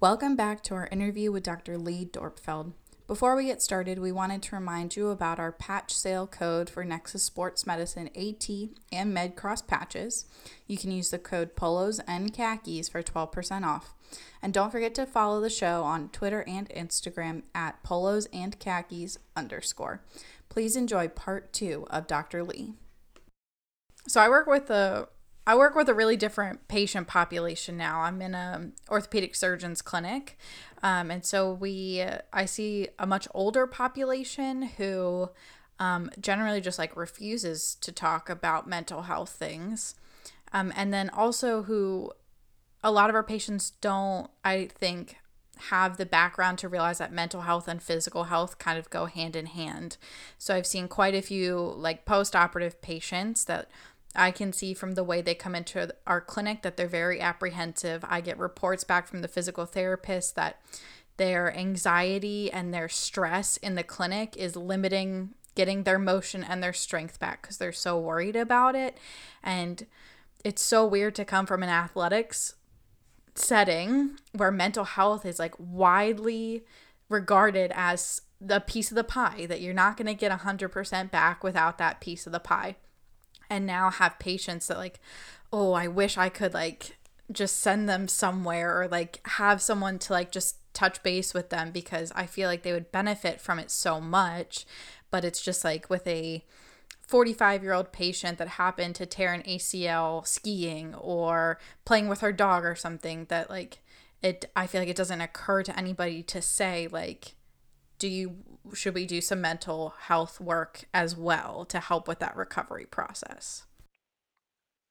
Welcome back to our interview with Dr. Lee Dorpfeld. Before we get started, we wanted to remind you about our patch sale code for Nexus Sports Medicine AT and MedCross patches. You can use the code POLOS and khakis for 12% off. And don't forget to follow the show on Twitter and Instagram at polos and khakis underscore. Please enjoy part two of Dr. Lee. So I work with a I work with a really different patient population now. I'm in a orthopedic surgeon's clinic, um, and so we I see a much older population who um, generally just like refuses to talk about mental health things, um, and then also who a lot of our patients don't I think have the background to realize that mental health and physical health kind of go hand in hand. So I've seen quite a few like post-operative patients that I can see from the way they come into our clinic that they're very apprehensive. I get reports back from the physical therapist that their anxiety and their stress in the clinic is limiting getting their motion and their strength back because they're so worried about it. And it's so weird to come from an athletics setting where mental health is like widely regarded as the piece of the pie that you're not going to get 100% back without that piece of the pie and now have patients that like oh i wish i could like just send them somewhere or like have someone to like just touch base with them because i feel like they would benefit from it so much. But it's just like with a 45 year old patient that happened to tear an acl skiing or playing with her dog or something that like it i feel like it doesn't occur to anybody to say like do you should we do some mental health work as well to help with that recovery process?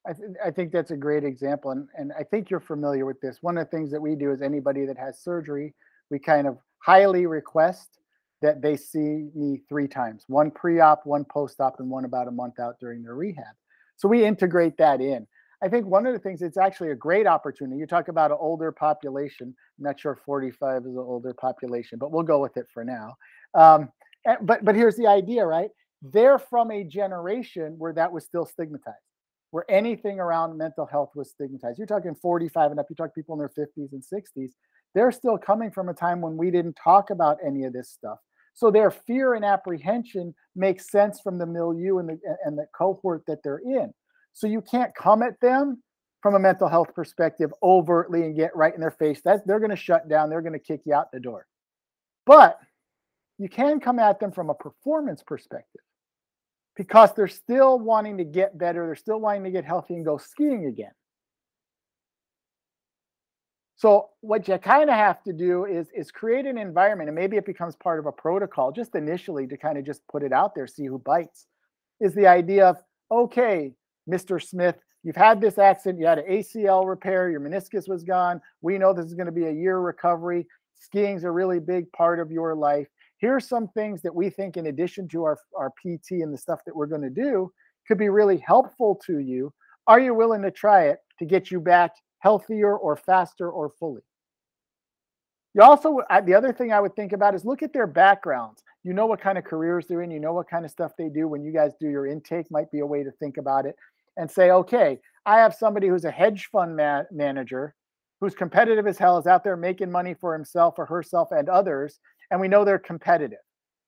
I, th- I think that's a great example. And, and I think you're familiar with this. One of the things that we do is anybody that has surgery, we kind of highly request that they see me three times one pre op, one post op, and one about a month out during their rehab. So we integrate that in. I think one of the things it's actually a great opportunity. You talk about an older population. I'm not sure 45 is an older population, but we'll go with it for now. Um, but but here's the idea, right? They're from a generation where that was still stigmatized, where anything around mental health was stigmatized. You're talking 45 and up. You talk people in their 50s and 60s. They're still coming from a time when we didn't talk about any of this stuff. So their fear and apprehension makes sense from the milieu and the and the cohort that they're in. So you can't come at them from a mental health perspective overtly and get right in their face. That they're going to shut down. They're going to kick you out the door. But you can come at them from a performance perspective because they're still wanting to get better. They're still wanting to get healthy and go skiing again. So what you kind of have to do is is create an environment, and maybe it becomes part of a protocol just initially to kind of just put it out there, see who bites. Is the idea of okay, Mr. Smith, you've had this accident, you had an ACL repair, your meniscus was gone. We know this is going to be a year recovery. Skiing's a really big part of your life. Here's some things that we think, in addition to our, our PT and the stuff that we're going to do, could be really helpful to you. Are you willing to try it to get you back healthier or faster or fully? You also, the other thing I would think about is look at their backgrounds. You know what kind of careers they're in, you know what kind of stuff they do. When you guys do your intake, might be a way to think about it and say, okay, I have somebody who's a hedge fund ma- manager who's competitive as hell, is out there making money for himself or herself and others, and we know they're competitive.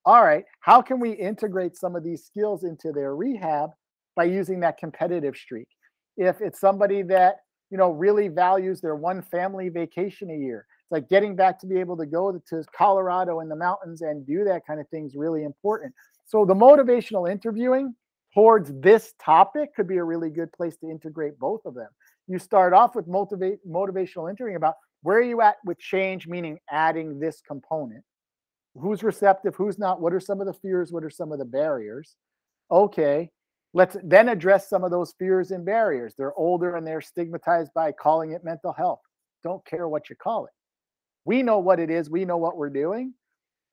All right, how can we integrate some of these skills into their rehab by using that competitive streak? If it's somebody that you know really values their one family vacation a year, it's like getting back to be able to go to Colorado in the mountains and do that kind of thing is really important. So the motivational interviewing towards this topic could be a really good place to integrate both of them. You start off with motivate motivational interviewing about where are you at with change, meaning adding this component. Who's receptive, who's not, what are some of the fears, what are some of the barriers? Okay, let's then address some of those fears and barriers. They're older and they're stigmatized by calling it mental health. Don't care what you call it. We know what it is, we know what we're doing.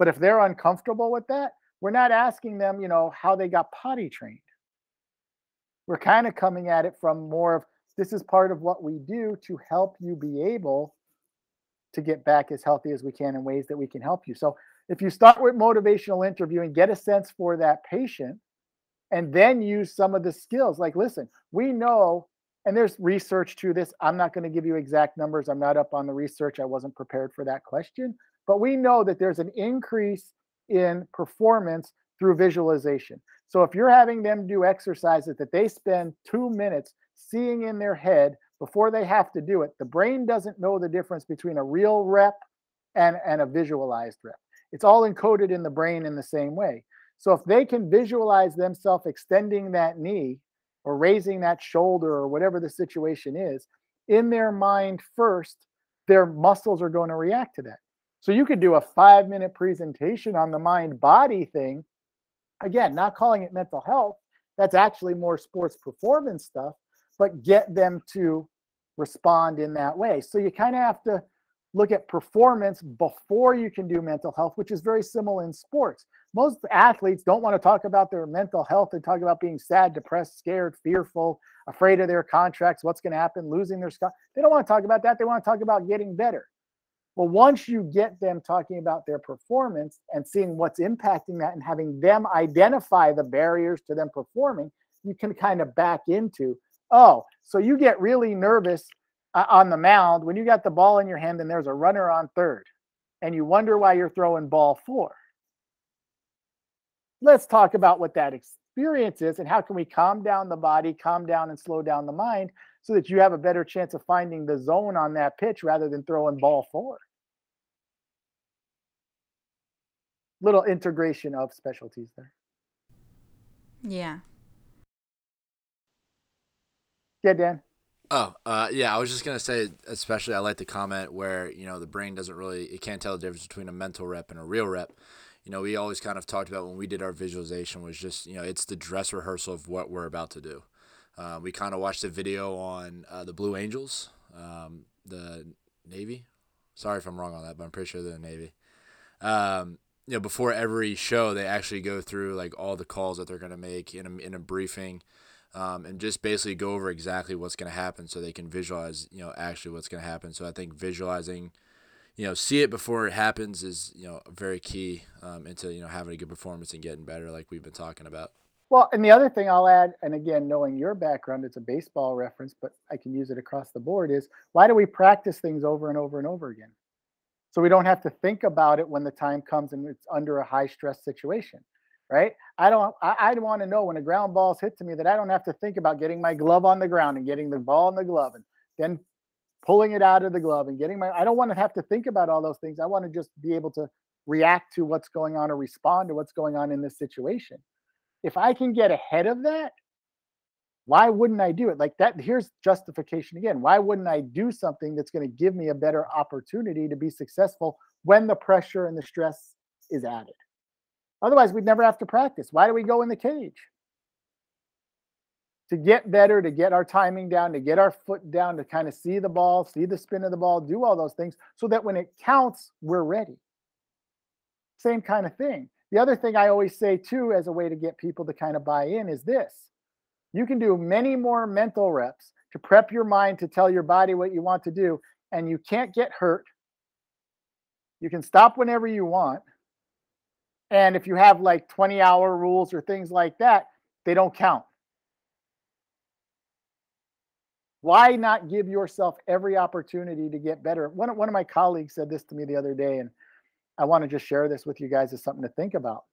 But if they're uncomfortable with that, we're not asking them, you know, how they got potty trained we're kind of coming at it from more of this is part of what we do to help you be able to get back as healthy as we can in ways that we can help you. So if you start with motivational interviewing, get a sense for that patient, and then use some of the skills. Like, listen, we know and there's research to this. I'm not going to give you exact numbers. I'm not up on the research. I wasn't prepared for that question. But we know that there's an increase in performance through visualization. So if you're having them do exercises that they spend two minutes seeing in their head before they have to do it, the brain doesn't know the difference between a real rep and, and a visualized rep. It's all encoded in the brain in the same way. So if they can visualize themselves extending that knee or raising that shoulder or whatever the situation is in their mind first, their muscles are going to react to that. So you could do a five minute presentation on the mind body thing. Again, not calling it mental health. That's actually more sports performance stuff, but get them to respond in that way. So you kind of have to look at performance before you can do mental health, which is very similar in sports. Most athletes don't want to talk about their mental health. They talk about being sad, depressed, scared, fearful, afraid of their contracts, what's going to happen, losing their stuff. They don't want to talk about that. They want to talk about getting better. Well, once you get them talking about their performance and seeing what's impacting that and having them identify the barriers to them performing, you can kind of back into, oh, so you get really nervous uh, on the mound when you got the ball in your hand and there's a runner on third and you wonder why you're throwing ball four. Let's talk about what that experience is and how can we calm down the body, calm down and slow down the mind so that you have a better chance of finding the zone on that pitch rather than throwing ball four. Little integration of specialties there. Yeah. Yeah, Dan. Oh, uh, yeah. I was just gonna say, especially, I like the comment where you know the brain doesn't really, it can't tell the difference between a mental rep and a real rep. You know, we always kind of talked about when we did our visualization was just you know it's the dress rehearsal of what we're about to do. Uh, we kind of watched a video on uh, the Blue Angels, um, the Navy. Sorry if I'm wrong on that, but I'm pretty sure they're the Navy. Um, you know, before every show, they actually go through like all the calls that they're gonna make in a in a briefing um, and just basically go over exactly what's going to happen so they can visualize, you know, actually what's going to happen. So I think visualizing, you know, see it before it happens is, you know, very key um, into, you know, having a good performance and getting better like we've been talking about. Well, and the other thing I'll add, and again, knowing your background, it's a baseball reference, but I can use it across the board, is why do we practice things over and over and over again? So we don't have to think about it when the time comes and it's under a high stress situation right? I don't I, I want to know when a ground ball's hit to me that I don't have to think about getting my glove on the ground and getting the ball in the glove and then pulling it out of the glove and getting my I don't want to have to think about all those things. I want to just be able to react to what's going on or respond to what's going on in this situation. If I can get ahead of that, why wouldn't I do it? Like that, here's justification again. Why wouldn't I do something that's going to give me a better opportunity to be successful when the pressure and the stress is added? Otherwise, we'd never have to practice. Why do we go in the cage? To get better, to get our timing down, to get our foot down, to kind of see the ball, see the spin of the ball, do all those things so that when it counts, we're ready. Same kind of thing. The other thing I always say, too, as a way to get people to kind of buy in is this you can do many more mental reps to prep your mind to tell your body what you want to do, and you can't get hurt. You can stop whenever you want and if you have like 20 hour rules or things like that, they don't count. Why not give yourself every opportunity to get better? One, one of my colleagues said this to me the other day, and I want to just share this with you guys as something to think about.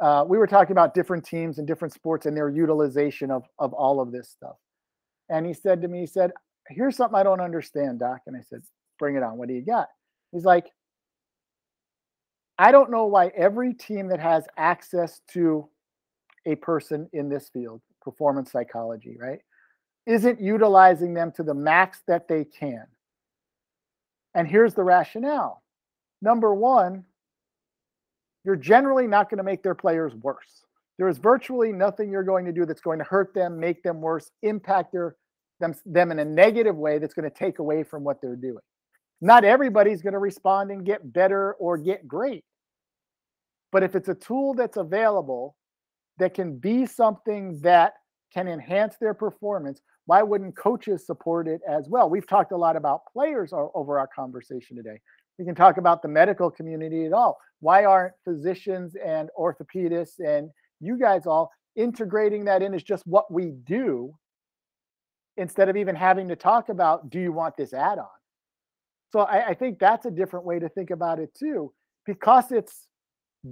Uh, we were talking about different teams and different sports and their utilization of, of all of this stuff. And he said to me, he said, Here's something I don't understand, Doc. And I said, Bring it on. What do you got? He's like, I don't know why every team that has access to a person in this field, performance psychology, right, isn't utilizing them to the max that they can. And here's the rationale. Number one, you're generally not going to make their players worse. There is virtually nothing you're going to do that's going to hurt them, make them worse, impact their them, them in a negative way that's going to take away from what they're doing. Not everybody's going to respond and get better or get great. But if it's a tool that's available that can be something that can enhance their performance, why wouldn't coaches support it as well? We've talked a lot about players over our conversation today. We can talk about the medical community at all. Why aren't physicians and orthopedists and you guys all integrating that in as just what we do instead of even having to talk about do you want this add-on so I, I think that's a different way to think about it too because it's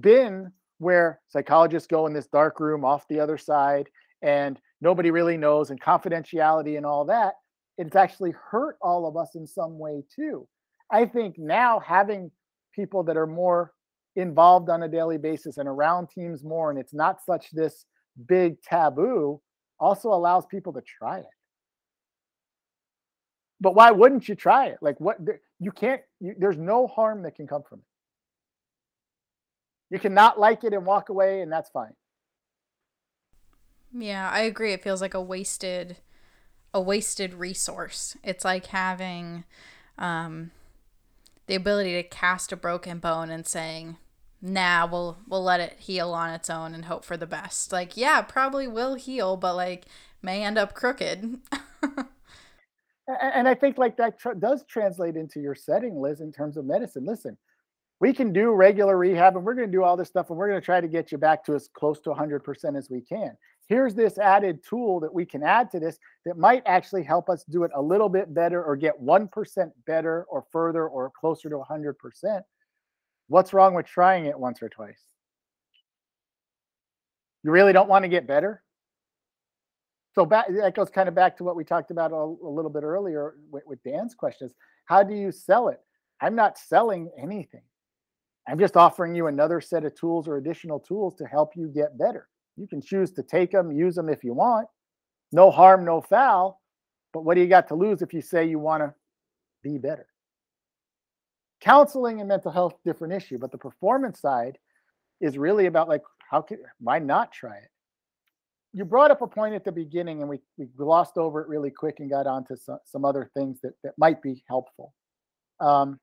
been where psychologists go in this dark room off the other side and nobody really knows and confidentiality and all that it's actually hurt all of us in some way too i think now having people that are more involved on a daily basis and around teams more and it's not such this big taboo also allows people to try it. But why wouldn't you try it? Like what you can't you, there's no harm that can come from it. You cannot like it and walk away and that's fine. Yeah i agree. It feels like a wasted a wasted resource. It's like having um the ability to cast a broken bone and saying nah we'll we'll let it heal on its own and hope for the best. Like yeah probably will heal but like may end up crooked. And i think like that tr- does translate into your setting liz in terms of medicine. Listen we can do regular rehab and we're going to do all this stuff and we're going to try to get you back to as close to 100% as we can here's this added tool that we can add to this that might actually help us do it a little bit better or get 1% better or further or closer to 100% What's wrong with trying it once or twice? You really don't want to get better? So back, that goes kind of back to what we talked about a, a little bit earlier with, with Dan's questions. How do you sell it? I'm not selling anything. I'm just offering you another set of tools or additional tools to help you get better. You can choose to take them, use them if you want. No harm, no foul. But what do you got to lose if you say you want to be better? counseling and mental health different issue but the performance side is really about like how can why not try it you brought up a point at the beginning and we, we glossed over it really quick and got onto some, some other things that, that might be helpful um,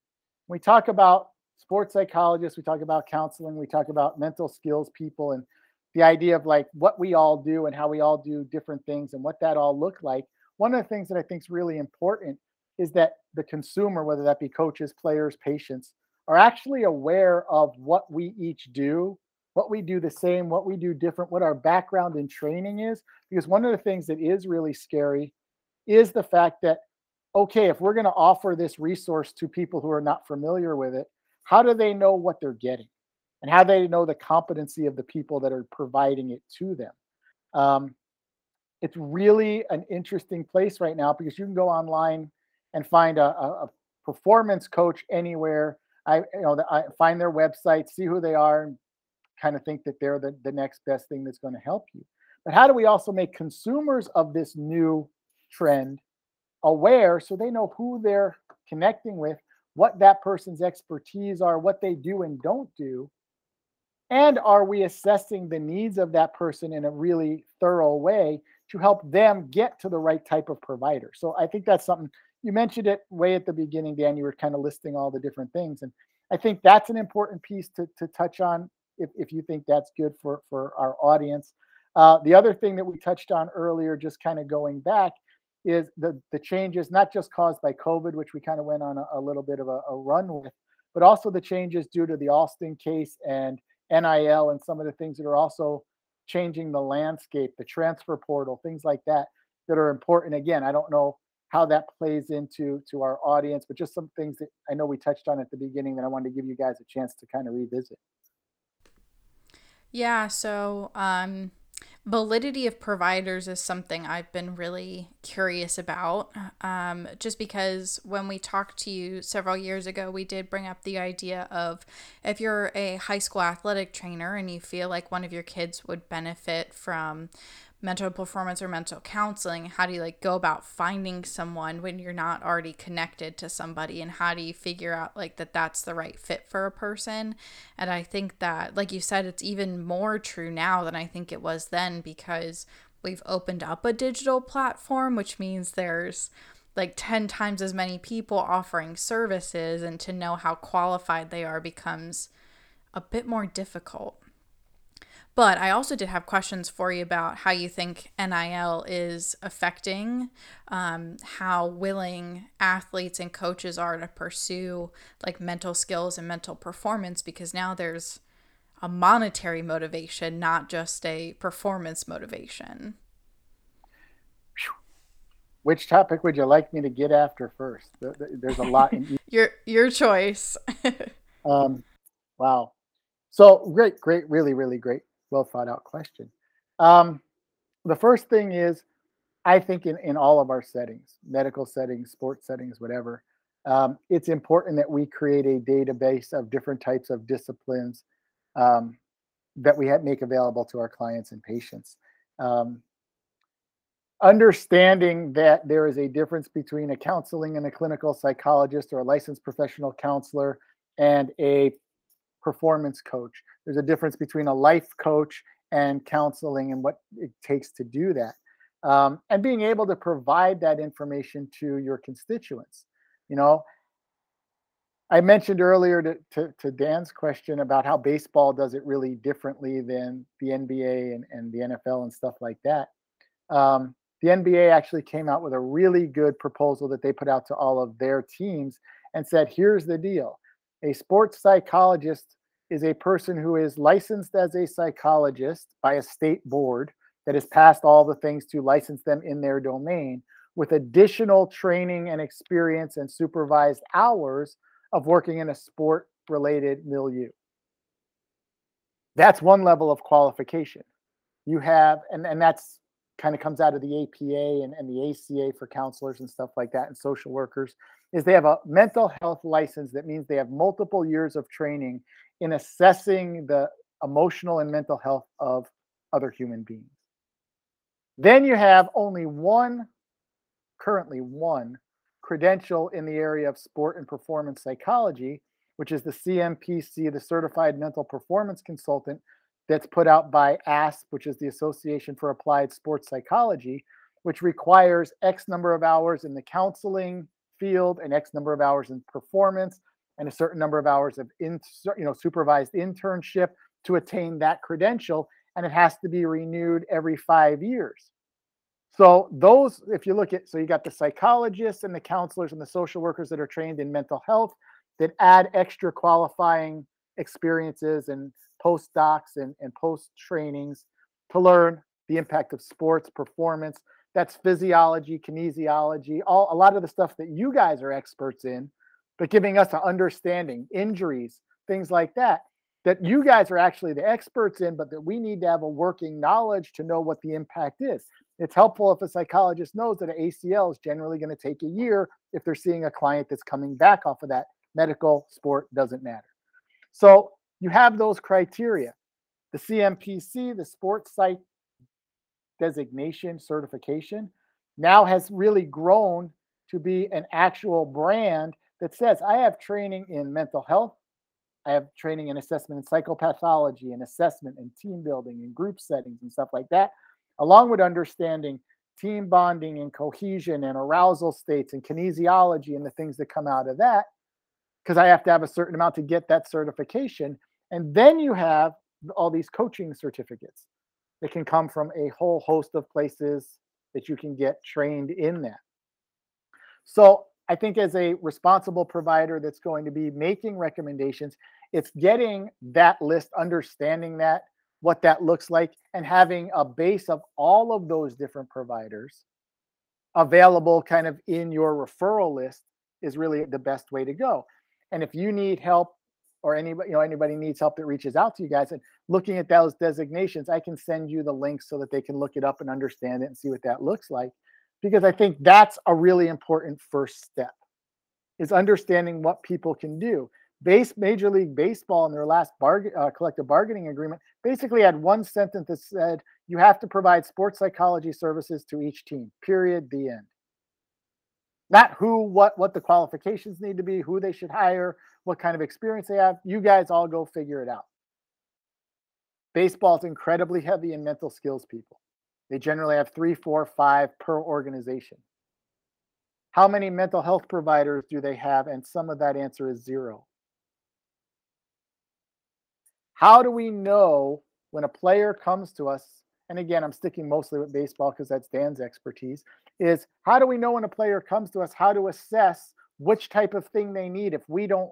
we talk about sports psychologists we talk about counseling we talk about mental skills people and the idea of like what we all do and how we all do different things and what that all look like one of the things that i think is really important is that the consumer, whether that be coaches, players, patients, are actually aware of what we each do, what we do the same, what we do different, what our background and training is. Because one of the things that is really scary is the fact that, okay, if we're going to offer this resource to people who are not familiar with it, how do they know what they're getting? And how they know the competency of the people that are providing it to them? Um, it's really an interesting place right now because you can go online and find a, a performance coach anywhere. I you know I find their website, see who they are, and kind of think that they're the, the next best thing that's going to help you. But how do we also make consumers of this new trend aware so they know who they're connecting with, what that person's expertise are, what they do and don't do? And are we assessing the needs of that person in a really thorough way to help them get to the right type of provider? So I think that's something you mentioned it way at the beginning, Dan. You were kind of listing all the different things, and I think that's an important piece to to touch on if if you think that's good for for our audience. Uh, the other thing that we touched on earlier, just kind of going back, is the the changes not just caused by COVID, which we kind of went on a, a little bit of a, a, run with, but also the changes due to the Alston case and NIL and some of the things that are also changing the landscape, the transfer portal, things like that that are important. Again, I don't know how that plays into to our audience, but just some things that I know we touched on at the beginning that I wanted to give you guys a chance to kind of revisit. Yeah, so um, validity of providers is something I've been really curious about. Um, just because when we talked to you several years ago, we did bring up the idea of if you're a high school athletic trainer and you feel like one of your kids would benefit from mental performance or mental counseling how do you like go about finding someone when you're not already connected to somebody? And how do you figure out like that that's the right fit for a person? And i think that like you said it's even more true now than i think it was then because we've opened up a digital platform which means there's like 10 times as many people offering services and to know how qualified they are becomes a bit more difficult but I also did have questions for you about how you think NIL is affecting um, how willing athletes and coaches are to pursue like mental skills and mental performance because now there's a monetary motivation, not just a performance motivation. which topic would you like me to get after first? There's a lot in your your choice. um, wow. So great, great, really, really great, well thought out question. Um, the first thing is, I think in, in all of our settings, medical settings, sports settings, whatever, um, it's important that we create a database of different types of disciplines um, that we have, make available to our clients and patients. Um, understanding that there is a difference between a counseling and a clinical psychologist or a licensed professional counselor and a performance coach. There's a difference between a life coach and counseling and what it takes to do that. Um, and being able to provide that information to your constituents. You know, I mentioned earlier to, to, to, Dan's question about how baseball does it really differently than the NBA and, and the NFL and stuff like that. Um, the NBA actually came out with a really good proposal that they put out to all of their teams and said, here's the deal a sports psychologist is a person who is licensed as a psychologist by a state board that has passed all the things to license them in their domain with additional training and experience and supervised hours of working in a sport related milieu. That's one level of qualification. You have, and, and that's kind of comes out of the APA and, and the ACA for counselors and stuff like that and social workers is they have a mental health license that means they have multiple years of training in assessing the emotional and mental health of other human beings. Then you have only one, currently one, credential in the area of sport and performance psychology, which is the CMPC, the Certified Mental Performance Consultant, that's put out by ASP, which is the Association for Applied Sports Psychology, which requires X number of hours in the counseling field and X number of hours in performance and a certain number of hours of in, you know supervised internship to attain that credential and it has to be renewed every 5 years. So those if you look at so you got the psychologists and the counselors and the social workers that are trained in mental health that add extra qualifying experiences and postdocs and, and post trainings to learn the impact of sports performance. That's physiology, kinesiology, all a lot of the stuff that you guys are experts in, but giving us an understanding, injuries, things like that, that you guys are actually the experts in, but that we need to have a working knowledge to know what the impact is. It's helpful if a psychologist knows that an ACL is generally going to take a year if they're seeing a client that's coming back off of that. Medical, sport doesn't matter. So you have those criteria. The CMPC, the sports psych designation certification, now has really grown to be an actual brand that says, I have training in mental health, I have training in assessment in psychopathology and assessment and team building and group settings and stuff like that, along with understanding team bonding and cohesion and arousal states and kinesiology and the things that come out of that, because I have to have a certain amount to get that certification. And then you have all these coaching certificates that can come from a whole host of places that you can get trained in that. So I think as a responsible provider that's going to be making recommendations, it's getting that list, understanding that, what that looks like, and having a base of all of those different providers available kind of in your referral list is really the best way to go. And if you need help or anybody you know anybody needs help that reaches out to you guys and looking at those designations i can send you the links so that they can look it up and understand it and see what that looks like because i think that's a really important first step is understanding what people can do. Base major league baseball in their last bargain uh, collective bargaining agreement basically had one sentence that said you have to provide sports psychology services to each team period the end not who what what the qualifications need to be who they should hire what kind of experience they have. You guys all go figure it out. Baseball is incredibly heavy in mental skills people. They generally have three four five per organization. How many mental health providers do they have? And some of that answer is zero. How do we know when a player comes to us and again i'm sticking mostly with baseball because that's dan's expertise is how do we know when a player comes to us how to assess which type of thing they need if we don't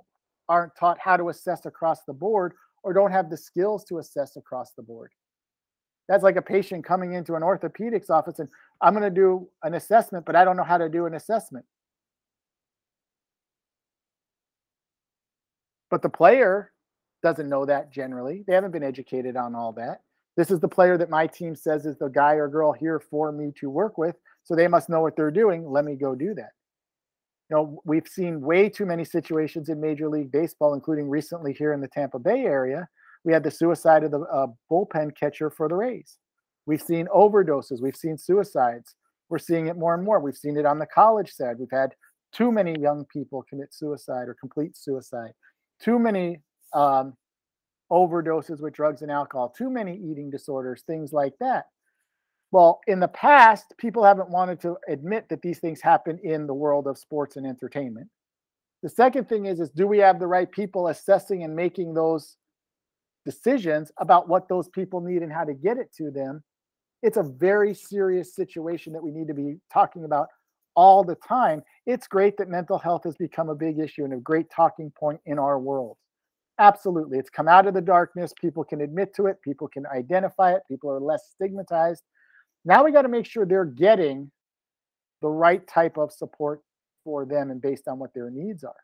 aren't taught how to assess across the board or don't have the skills to assess across the board That's like a patient coming into an orthopedics office and I'm going to do an assessment, but I don't know how to do an assessment. But the player doesn't know that generally. They haven't been educated on all that. This is the player that my team says is the guy or girl here for me to work with. So they must know what they're doing. Let me go do that. You know, we've seen way too many situations in Major League Baseball, including recently here in the Tampa Bay area. We had the suicide of the uh, bullpen catcher for the Rays. We've seen overdoses. We've seen suicides. We're seeing it more and more. We've seen it on the college side. We've had too many young people commit suicide or complete suicide. Too many um, overdoses with drugs and alcohol, too many eating disorders, things like that. Well, in the past, people haven't wanted to admit that these things happen in the world of sports and entertainment. The second thing is, is do we have the right people assessing and making those decisions about what those people need and how to get it to them? It's a very serious situation that we need to be talking about all the time. It's great that mental health has become a big issue and a great talking point in our world. Absolutely. It's come out of the darkness. People can admit to it, people can identify it, people are less stigmatized. Now we got to make sure they're getting the right type of support for them and based on what their needs are.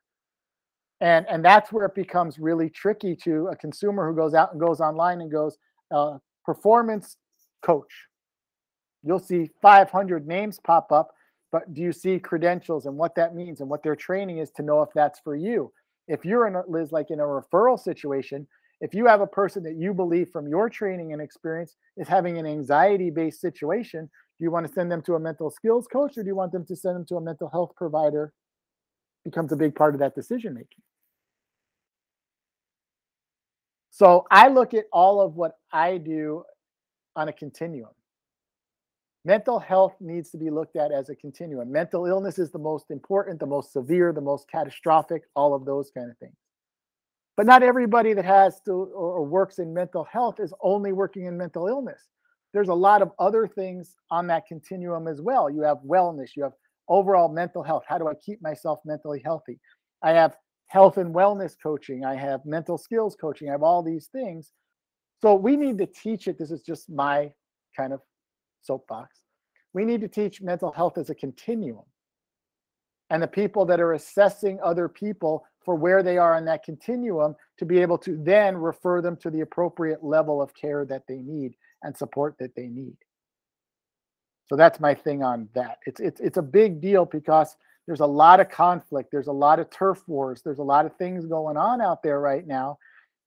And and that's where it becomes really tricky to a consumer who goes out and goes online and goes uh, performance coach. You'll see 500 names pop up, but do you see credentials and what that means and what their training is to know if that's for you? If you're in a, Liz, like in a referral situation, if you have a person that you believe from your training and experience is having an anxiety based situation, do you want to send them to a mental skills coach or do you want them to send them to a mental health provider? Becomes a big part of that decision making. So I look at all of what I do on a continuum mental health needs to be looked at as a continuum. Mental illness is the most important, the most severe, the most catastrophic, all of those kind of things. But not everybody that has to or works in mental health is only working in mental illness. There's a lot of other things on that continuum as well. You have wellness, you have overall mental health. How do I keep myself mentally healthy? I have health and wellness coaching, I have mental skills coaching, I have all these things. So we need to teach it. This is just my kind of soapbox. We need to teach mental health as a continuum. And the people that are assessing other people for where they are on that continuum to be able to then refer them to the appropriate level of care that they need and support that they need. So that's my thing on that. It's it's it's a big deal because there's a lot of conflict, there's a lot of turf wars, there's a lot of things going on out there right now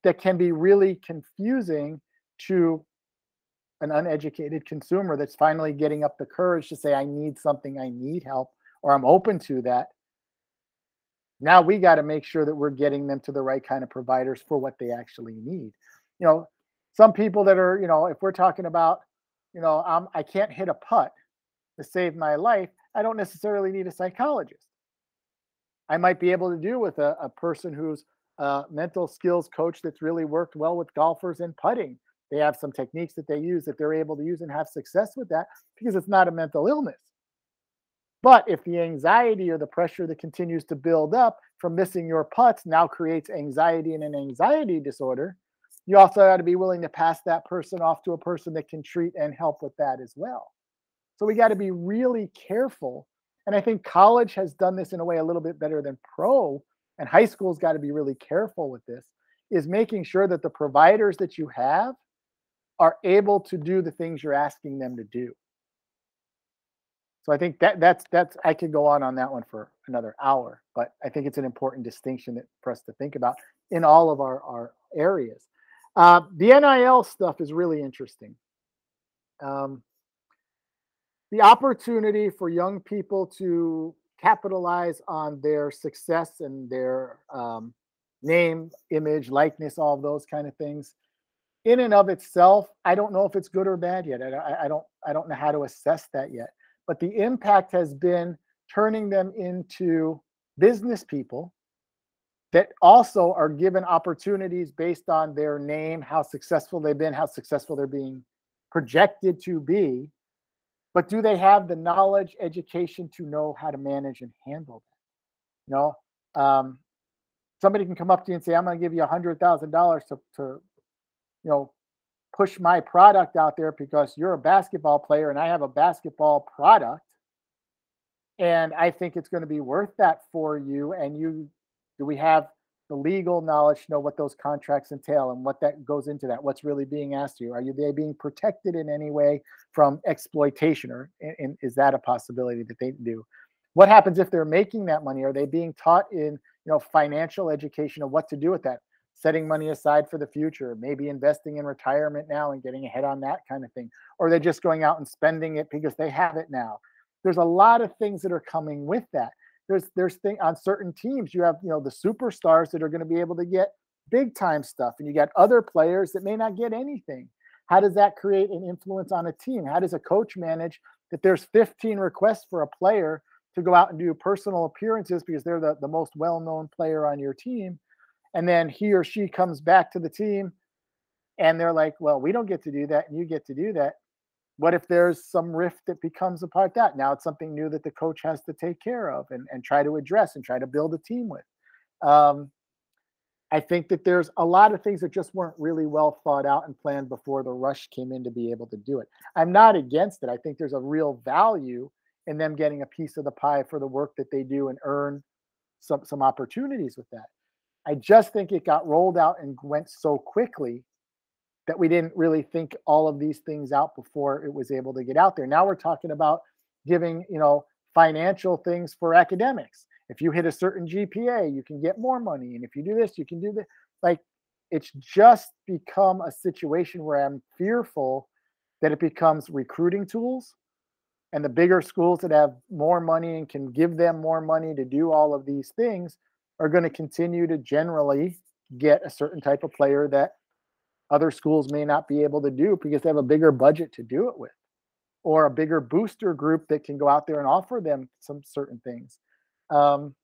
that can be really confusing to an uneducated consumer that's finally getting up the courage to say, I need something, I need help, or I'm open to that. Now we got to make sure that we're getting them to the right kind of providers for what they actually need. You know, some people that are, you know, if we're talking about, you know, I'm, I can't hit a putt to save my life, I don't necessarily need a psychologist. I might be able to do with a, a person who's a mental skills coach that's really worked well with golfers and putting they have some techniques that they use that they're able to use and have success with that because it's not a mental illness. But if the anxiety or the pressure that continues to build up from missing your putts now creates anxiety and an anxiety disorder, you also got to be willing to pass that person off to a person that can treat and help with that as well. So we got to be really careful. And I think college has done this in a way a little bit better than pro, and high school's got to be really careful with this, is making sure that the providers that you have are able to do the things you're asking them to do. So I think that that's that's I could go on on that one for another hour, but I think it's an important distinction that for us to think about in all of our our areas. Uh, the NIL stuff is really interesting. Um, the opportunity for young people to capitalize on their success and their um, name, image, likeness, all those kind of things in and of itself, I don't know if it's good or bad yet. I, I, don't I don't know how to assess that yet. But the impact has been turning them into business people that also are given opportunities based on their name, how successful they've been, how successful they're being projected to be. But do they have the knowledge, education to know how to manage and handle that? You know, um, somebody can come up to you and say, "I'm going to give you a hundred thousand dollars to to you know, push my product out there because you're a basketball player and I have a basketball product. And I think it's going to be worth that for you and you do we have the legal knowledge to know what those contracts entail and what that goes into that? What's really being asked you? Are you they being protected in any way from exploitation or and is that a possibility that they do? What happens if they're making that money? Are they being taught in you know financial education of what to do with that setting money aside for the future, maybe investing in retirement now and getting ahead on that kind of thing. Or they're just going out and spending it because they have it now. There's a lot of things that are coming with that. There's there's thing on certain teams, you have, you know, the superstars that are going to be able to get big time stuff, and you got other players that may not get anything. How does that create an influence on a team? How does a coach manage that there's 15 requests for a player to go out and do personal appearances because they're the, the most well-known player on your team? And then he or she comes back to the team and they're like well we don't get to do that and you get to do that. What if there's some rift that becomes a part that? Now it's something new that the coach has to take care of and, and try to address and try to build a team with. Um, i think that there's a lot of things that just weren't really well thought out and planned before the rush came in to be able to do it. I'm not against it. I think there's a real value in them getting a piece of the pie for the work that they do and earn some some opportunities with that I just think it got rolled out and went so quickly that we didn't really think all of these things out before it was able to get out there. Now we're talking about giving, you know, financial things for academics. If you hit a certain GPA, you can get more money. And if you do this, you can do this. Like it's just become a situation where I'm fearful that it becomes recruiting tools. And the bigger schools that have more money and can give them more money to do all of these things are going to continue to generally get a certain type of player that other schools may not be able to do because they have a bigger budget to do it with or a bigger booster group that can go out there and offer them some certain things. Um,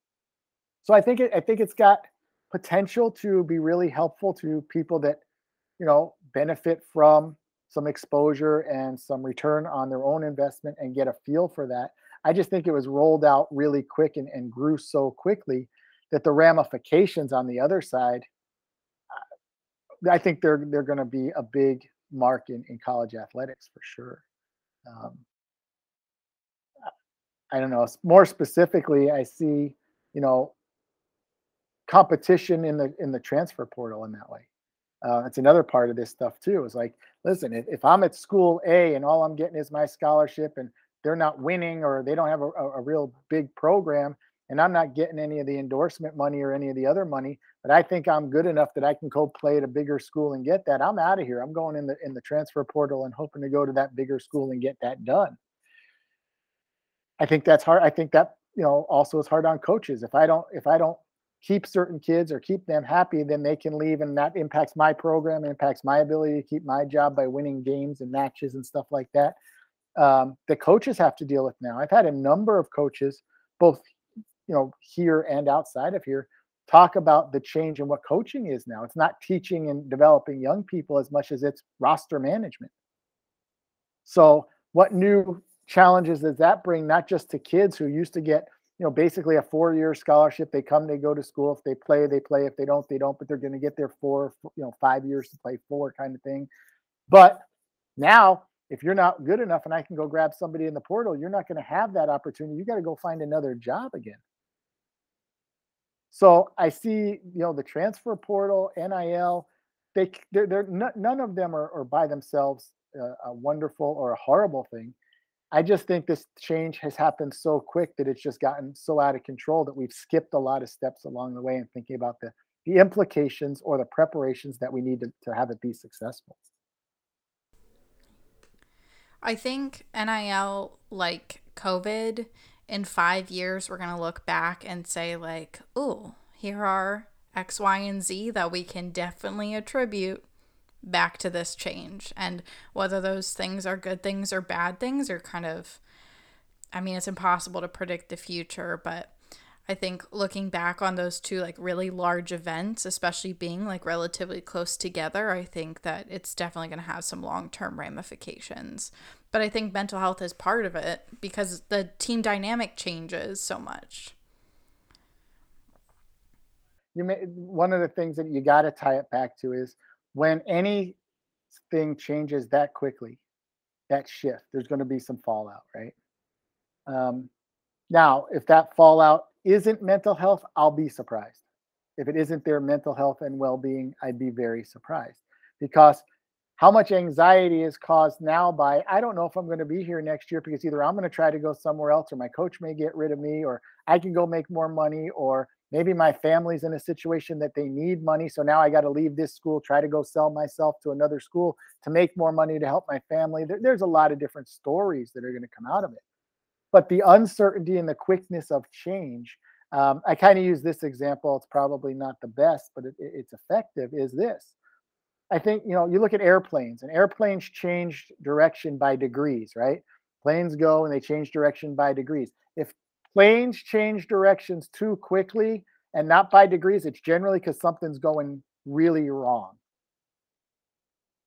so i think it, i think it's got potential to be really helpful to people that you know benefit from some exposure and some return on their own investment and get a feel for that. I just think it was rolled out really quick and, and grew so quickly that the ramifications on the other side, I think they're they're going to be a big mark in, in college athletics for sure. Um, I don't know. More specifically, I see you know competition in the in the transfer portal in that way. Uh, it's another part of this stuff too. It's like, listen, if, if I'm at school A and all I'm getting is my scholarship, and they're not winning or they don't have a, a real big program, and I'm not getting any of the endorsement money or any of the other money, but I think I'm good enough that I can go play at a bigger school and get that. I'm out of here. I'm going in the in the transfer portal and hoping to go to that bigger school and get that done. I think that's hard. I think that you know also is hard on coaches. If I don't if I don't keep certain kids or keep them happy, then they can leave, and that impacts my program, impacts my ability to keep my job by winning games and matches and stuff like that. Um, the coaches have to deal with now. I've had a number of coaches, both you know here and outside of here talk about the change in what coaching is now. It's not teaching and developing young people as much as it's roster management. So what new challenges does that bring not just to kids who used to get you know basically a four year scholarship they come they go to school if they play they play if they don't they don't but they're going to get their four you know five years to play four kind of thing. But now if you're not good enough and i can go grab somebody in the portal you're not going to have that opportunity. You got to go find another job again so I see, you know, the transfer portal, NIL, they they're, they're none of them are, are by themselves uh, a wonderful or a horrible thing. I just think this change has happened so quick that it's just gotten so out of control that we've skipped a lot of steps along the way and thinking about the the implications or the preparations that we need to, to have it be successful. I think NIL, like COVID, in five years, we're going to look back and say, like, oh, here are X, Y, and Z that we can definitely attribute back to this change. And whether those things are good things or bad things are kind of, I mean, it's impossible to predict the future, but I think looking back on those two like really large events, especially being like relatively close together, I think that it's definitely going to have some long term ramifications. But I think mental health is part of it because the team dynamic changes so much. You may, one of the things that you got to tie it back to is when any thing changes that quickly, that shift, there's going to be some fallout, right? Um, now, if that fallout isn't mental health, I'll be surprised. If it isn't their mental health and well being, I'd be very surprised because how much anxiety is caused now by I don't know if I'm going to be here next year because either I'm going to try to go somewhere else or my coach may get rid of me or I can go make more money or maybe my family's in a situation that they need money so now I got to leave this school try to go sell myself to another school to make more money to help my family. There, there's a lot of different stories that are going to come out of it. But the uncertainty and the quickness of change um, I kind of use this example it's probably not the best but it, it's effective is this I think, you know, you look at airplanes and airplanes change direction by degrees, right? Planes go and they change direction by degrees. If planes change directions too quickly and not by degrees, it's generally because something's going really wrong.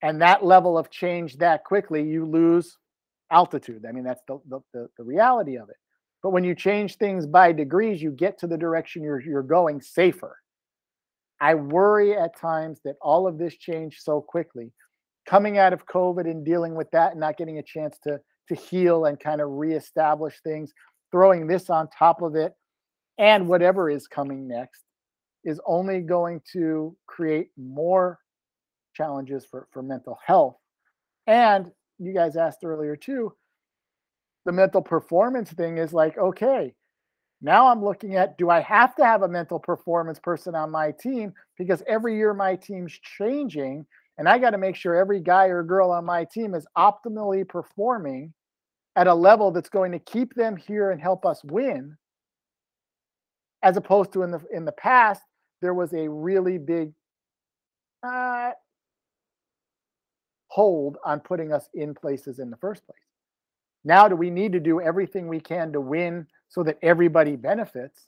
And that level of change that quickly, you lose altitude. I mean, that's the, the, the, reality of it. But when you change things by degrees, you get to the direction you're, you're going safer. I worry at times that all of this changed so quickly. Coming out of COVID and dealing with that and not getting a chance to, to heal and kind of reestablish things, throwing this on top of it, and whatever is coming next is only going to create more challenges for, for mental health. And you guys asked earlier too, the mental performance thing is like, okay, now I'm looking at do I have to have a mental performance person on my team? Because every year my team's changing, and I got to make sure every guy or girl on my team is optimally performing at a level that's going to keep them here and help us win. As opposed to in the in the past, there was a really big uh, hold on putting us in places in the first place. Now, do we need to do everything we can to win so that everybody benefits.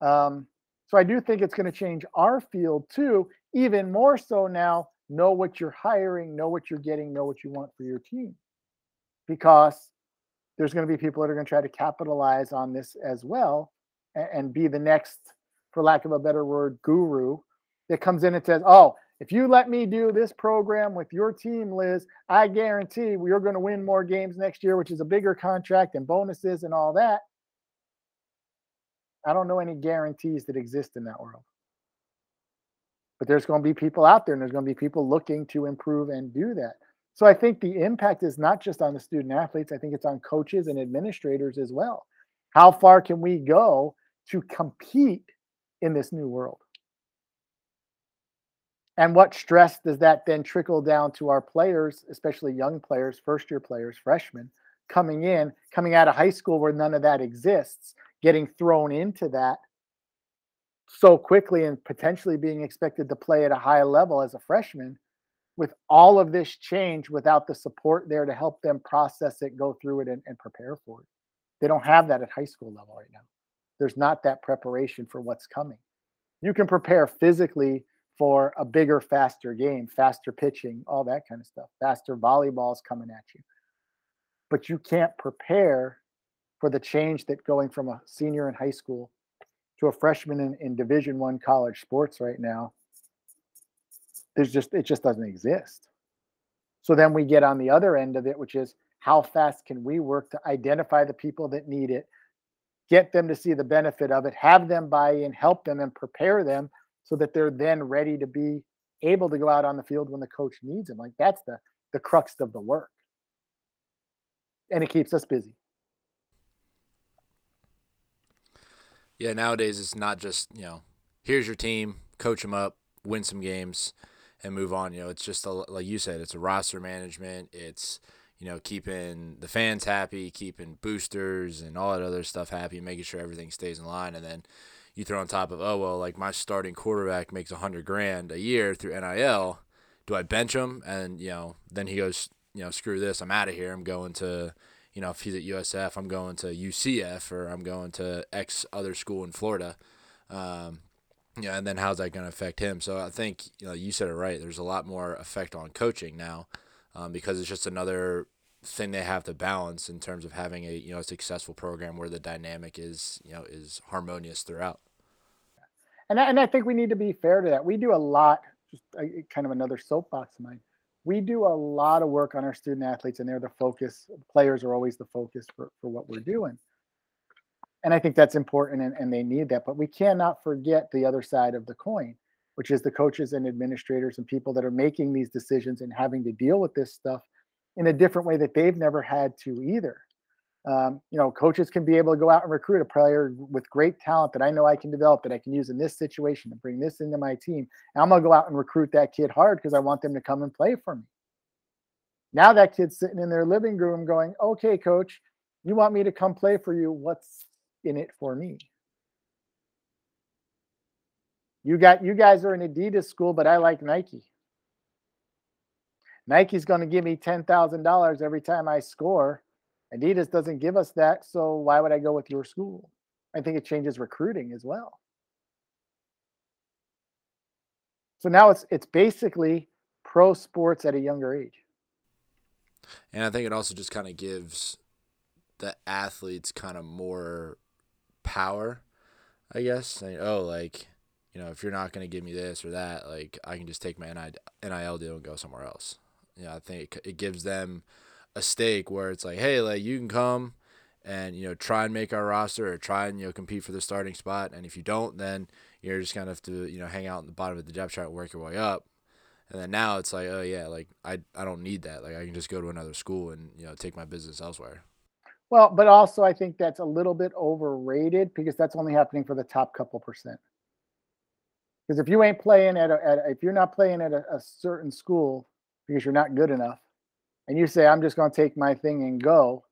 Um, so I do think it's going to change our field too, even more so now. Know what you're hiring, know what you're getting, know what you want for your team. Because there's going to be people that are going to try to capitalize on this as well and, and be the next, for lack of a better word, guru that comes in and says, Oh, if you let me do this program with your team, Liz, I guarantee we're going to win more games next year, which is a bigger contract and bonuses and all that. I don't know any guarantees that exist in that world. But there's going to be people out there and there's going to be people looking to improve and do that. So I think the impact is not just on the student athletes, I think it's on coaches and administrators as well. How far can we go to compete in this new world? And what stress does that then trickle down to our players, especially young players, first year players, freshmen coming in, coming out of high school where none of that exists? Getting thrown into that so quickly and potentially being expected to play at a high level as a freshman with all of this change without the support there to help them process it, go through it, and, and prepare for it. They don't have that at high school level right now. There's not that preparation for what's coming. You can prepare physically for a bigger, faster game, faster pitching, all that kind of stuff, faster volleyballs coming at you. But you can't prepare for the change that going from a senior in high school to a freshman in, in division one college sports right now there's just it just doesn't exist. So then we get on the other end of it which is how fast can we work to identify the people that need it get them to see the benefit of it have them buy in help them and prepare them so that they're then ready to be able to go out on the field when the coach needs them. Like that's the the crux of the work. And it keeps us busy Yeah, nowadays it's not just you know, here's your team, coach them up, win some games, and move on. You know, it's just a, like you said, it's a roster management. It's you know keeping the fans happy, keeping boosters and all that other stuff happy, making sure everything stays in line, and then you throw on top of oh well, like my starting quarterback makes a hundred grand a year through NIL. Do I bench him? And you know, then he goes, you know, screw this, I'm out of here. I'm going to you know, if he's at USF, I'm going to UCF or I'm going to X other school in Florida. Um, and then how's that going to affect him? So I think you know you said it right. There's a lot more effect on coaching now um, because it's just another thing they have to balance in terms of having a you know a successful program where the dynamic is you know is harmonious throughout. And I, and I think we need to be fair to that. We do a lot. Just kind of another soapbox of mine we do a lot of work on our student athletes and they're the focus players are always the focus for, for what we're doing. And i think that's important and, and they need that but we cannot forget the other side of the coin which is the coaches and administrators and people that are making these decisions and having to deal with this stuff in a different way that they've never had to either um, you know, coaches can be able to go out and recruit a player with great talent that I know I can develop that I can use in this situation and bring this into my team. And I'm gonna go out and recruit that kid hard because I want them to come and play for me. Now that kid's sitting in their living room going, okay, coach, you want me to come play for you. What's in it for me? You got you guys are an Adidas school, but I like Nike. Nike's going to give me $10,000 every time I score Adidas doesn't give us that, so why would I go with your school? I think it changes recruiting as well. So now it's it's basically pro sports at a younger age. And I think it also just kind of gives the athletes kind of more power, I guess. Saying, oh, like, you know, if you're not going to give me this or that, like, I can just take my NIL deal and go somewhere else. Yeah, you know, I think it, it gives them – a stake where it's like, hey, like you can come and you know try and make our roster or try and you know compete for the starting spot, and if you don't, then you're just gonna have to you know hang out in the bottom of the depth chart and work your way up. And then now it's like, oh yeah, like I I don't need that. Like I can just go to another school and you know take my business elsewhere. Well, but also I think that's a little bit overrated because that's only happening for the top couple percent. Because if you ain't playing at a, at a, if you're not playing at a, a certain school because you're not good enough, and you say, I'm just going to take my thing and go,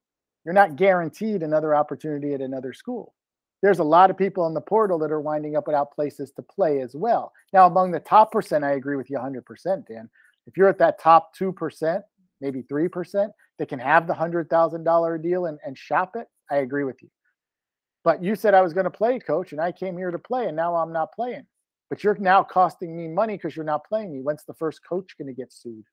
you're not guaranteed another opportunity at another school. There's a lot of people in the portal that are winding up without places to play as well. Now, among the top percent, I agree with you 100%, Dan. If you're at that top 2%, maybe 3% that can have the $100,000 deal and, and shop it, I agree with you. But you said I was going to play, coach, and I came here to play, and now I'm not playing. But you're now costing me money because you're not playing me. When's the first coach going to get sued?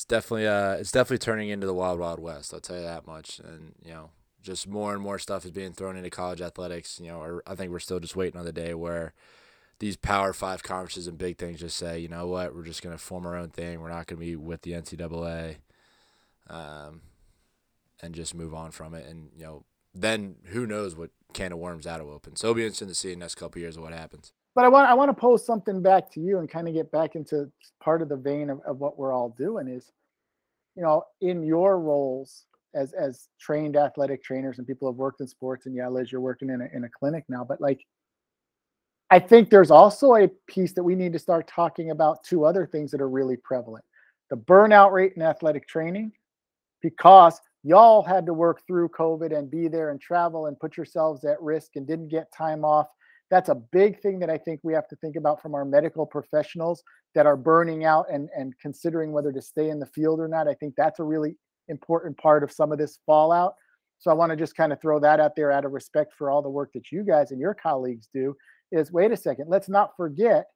It's definitely uh it's definitely turning into the wild wild west. I'll tell you that much. And you know, just more and more stuff is being thrown into college athletics. You know, I think we're still just waiting on the day where these Power Five conferences and big things just say, you know what, we're just going to form our own thing. We're not going to be with the NCAA, um, and just move on from it. And you know, then who knows what can of worms that'll open. So it'll be interesting to see in the next couple years what happens. But I want I want to pose something back to you and kind of get back into part of the vein of, of what we're all doing is, you know, in your roles as as trained athletic trainers and people have worked in sports and yeah, Liz, you're working in a in a clinic now, but like I think there's also a piece that we need to start talking about two other things that are really prevalent. The burnout rate in athletic training, because y'all had to work through COVID and be there and travel and put yourselves at risk and didn't get time off that's a big thing that I think we have to think about from our medical professionals that are burning out and, and considering whether to stay in the field or not. I think that's a really important part of some of this fallout. So I want to just kind of throw that out there out of respect for all the work that you guys and your colleagues do is wait a second, let's not forget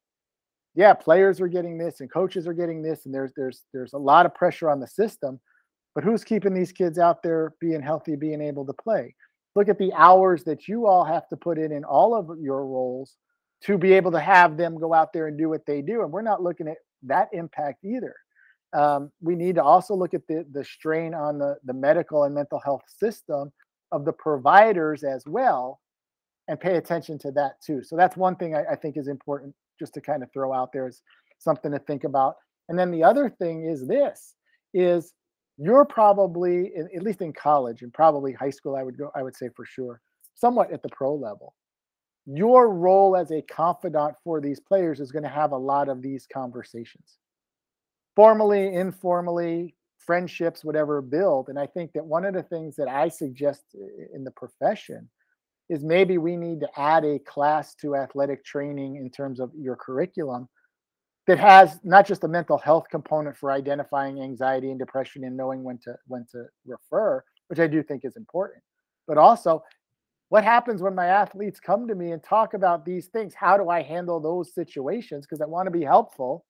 yeah, players are getting this and coaches are getting this and there's there's there's a lot of pressure on the system, but who's keeping these kids out there being healthy, being able to play? Look at the hours that you all have to put in in all of your roles to be able to have them go out there and do what they do. And we're not looking at that impact either. Um, we need to also look at the, the strain on the, the medical and mental health system of the providers as well and pay attention to that too. So that's one thing I, I think is important just to kind of throw out there as something to think about. And then the other thing is this is you're probably at least in college and probably high school i would go i would say for sure somewhat at the pro level your role as a confidant for these players is going to have a lot of these conversations. Formally informally friendships whatever build and i think that one of the things that i suggest in the profession is maybe we need to add a class to athletic training in terms of your curriculum that has not just a mental health component for identifying anxiety and depression and knowing when to when to refer which i do think is important but also what happens when my athletes come to me and talk about these things? How do i handle those situations? Because i want to be helpful.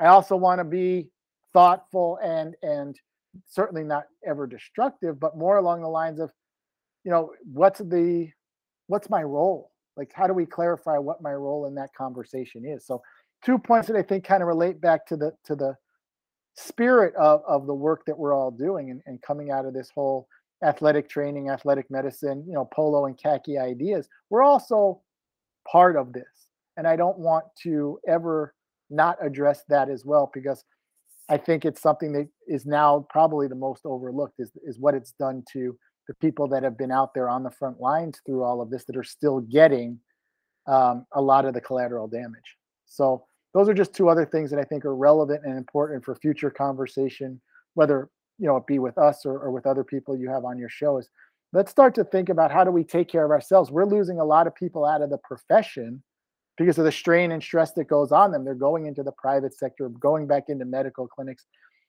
I also want to be thoughtful and and certainly not ever destructive but more along the lines of you know what's the what's my role? Like how do we clarify what my role in that conversation is? So two points that I think kind of relate back to the to the spirit of, of the work that we're all doing and, and coming out of this whole athletic training, athletic medicine, you know, polo and khaki ideas, we're also part of this. And I don't want to ever not address that as well because I think it's something that is now probably the most overlooked is, is what it's done to the people that have been out there on the front lines through all of this that are still getting um, a lot of the collateral damage. So those are just two other things that I think are relevant and important for future conversation, whether you know it be with us or, or with other people you have on your shows. Let's start to think about how do we take care of ourselves. We're losing a lot of people out of the profession because of the strain and stress that goes on them. They're going into the private sector, going back into medical clinics.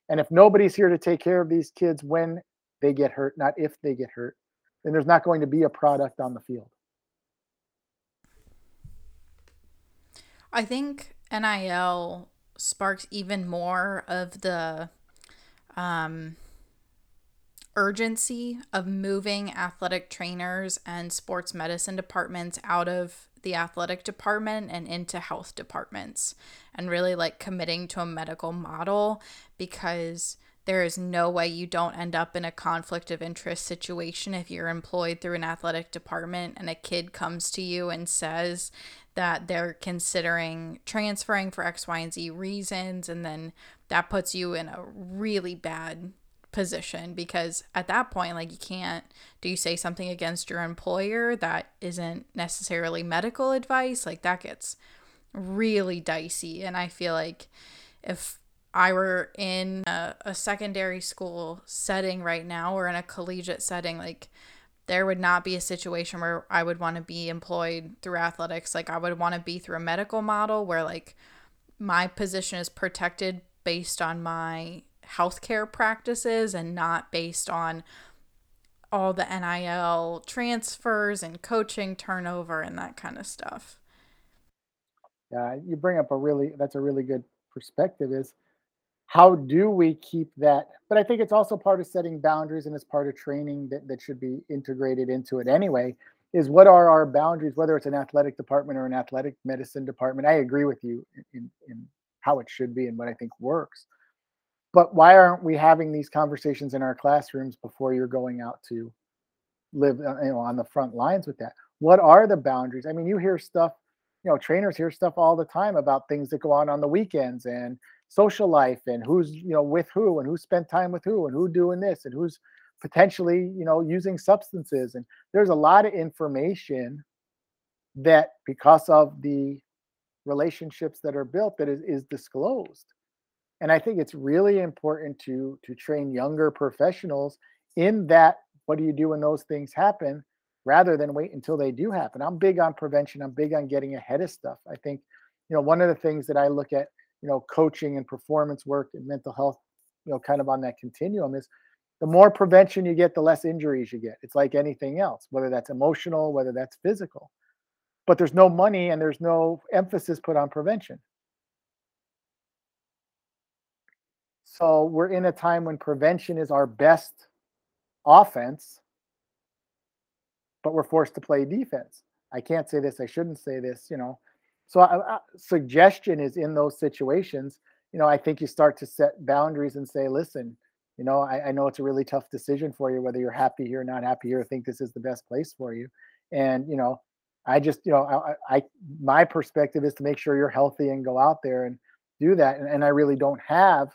And if nobody's here to take care of these kids when they get hurt, not if they get hurt, then there's not going to be a product on the field. I think NIL sparks even more of the um, urgency of moving athletic trainers and sports medicine departments out of the athletic department and into health departments and really like committing to a medical model because there is no way you don't end up in a conflict of interest situation if you're employed through an athletic department and a kid comes to you and says that they're considering transferring for X, Y, and Z reasons. And then that puts you in a really bad position because at that point, like, you can't do you say something against your employer that isn't necessarily medical advice? Like, that gets really dicey. And I feel like if I were in a, a secondary school setting right now or in a collegiate setting, like there would not be a situation where I would want to be employed through athletics. Like I would want to be through a medical model where like my position is protected based on my healthcare practices and not based on all the NIL transfers and coaching turnover and that kind of stuff. Yeah, you bring up a really that's a really good perspective is how do we keep that? But i think it's also part of setting boundaries and it's part of training that, that should be integrated into it anyway is what are our boundaries whether it's an athletic department or an athletic medicine department. I agree with you in, in how it should be and what i think works. But why aren't we having these conversations in our classrooms before you're going out to live uh, you know on the front lines with that? What are the boundaries? I mean you hear stuff you know trainers hear stuff all the time about things that go on on the weekends and social life and who's you know with who and who spent time with who and who doing this and who's potentially you know using substances. And there's a lot of information that because of the relationships that are built that is, is disclosed. And i think it's really important to to train younger professionals in that what do you do when those things happen rather than wait until they do happen. I'm big on prevention. I'm big on getting ahead of stuff. I think you know one of the things that i look at you know coaching and performance work and mental health you know kind of on that continuum is the more prevention you get the less injuries you get. It's like anything else whether that's emotional whether that's physical. But there's no money and there's no emphasis put on prevention. So we're in a time when prevention is our best offense. But we're forced to play defense. I can't say this i shouldn't say this you know so uh, suggestion is in those situations, you know, I think you start to set boundaries and say, listen, you know, I, I, know it's a really tough decision for you, whether you're happy here or not happy here, think this is the best place for you. And, you know, I just, you know, I, I my perspective is to make sure you're healthy and go out there and do that. And, and I really don't have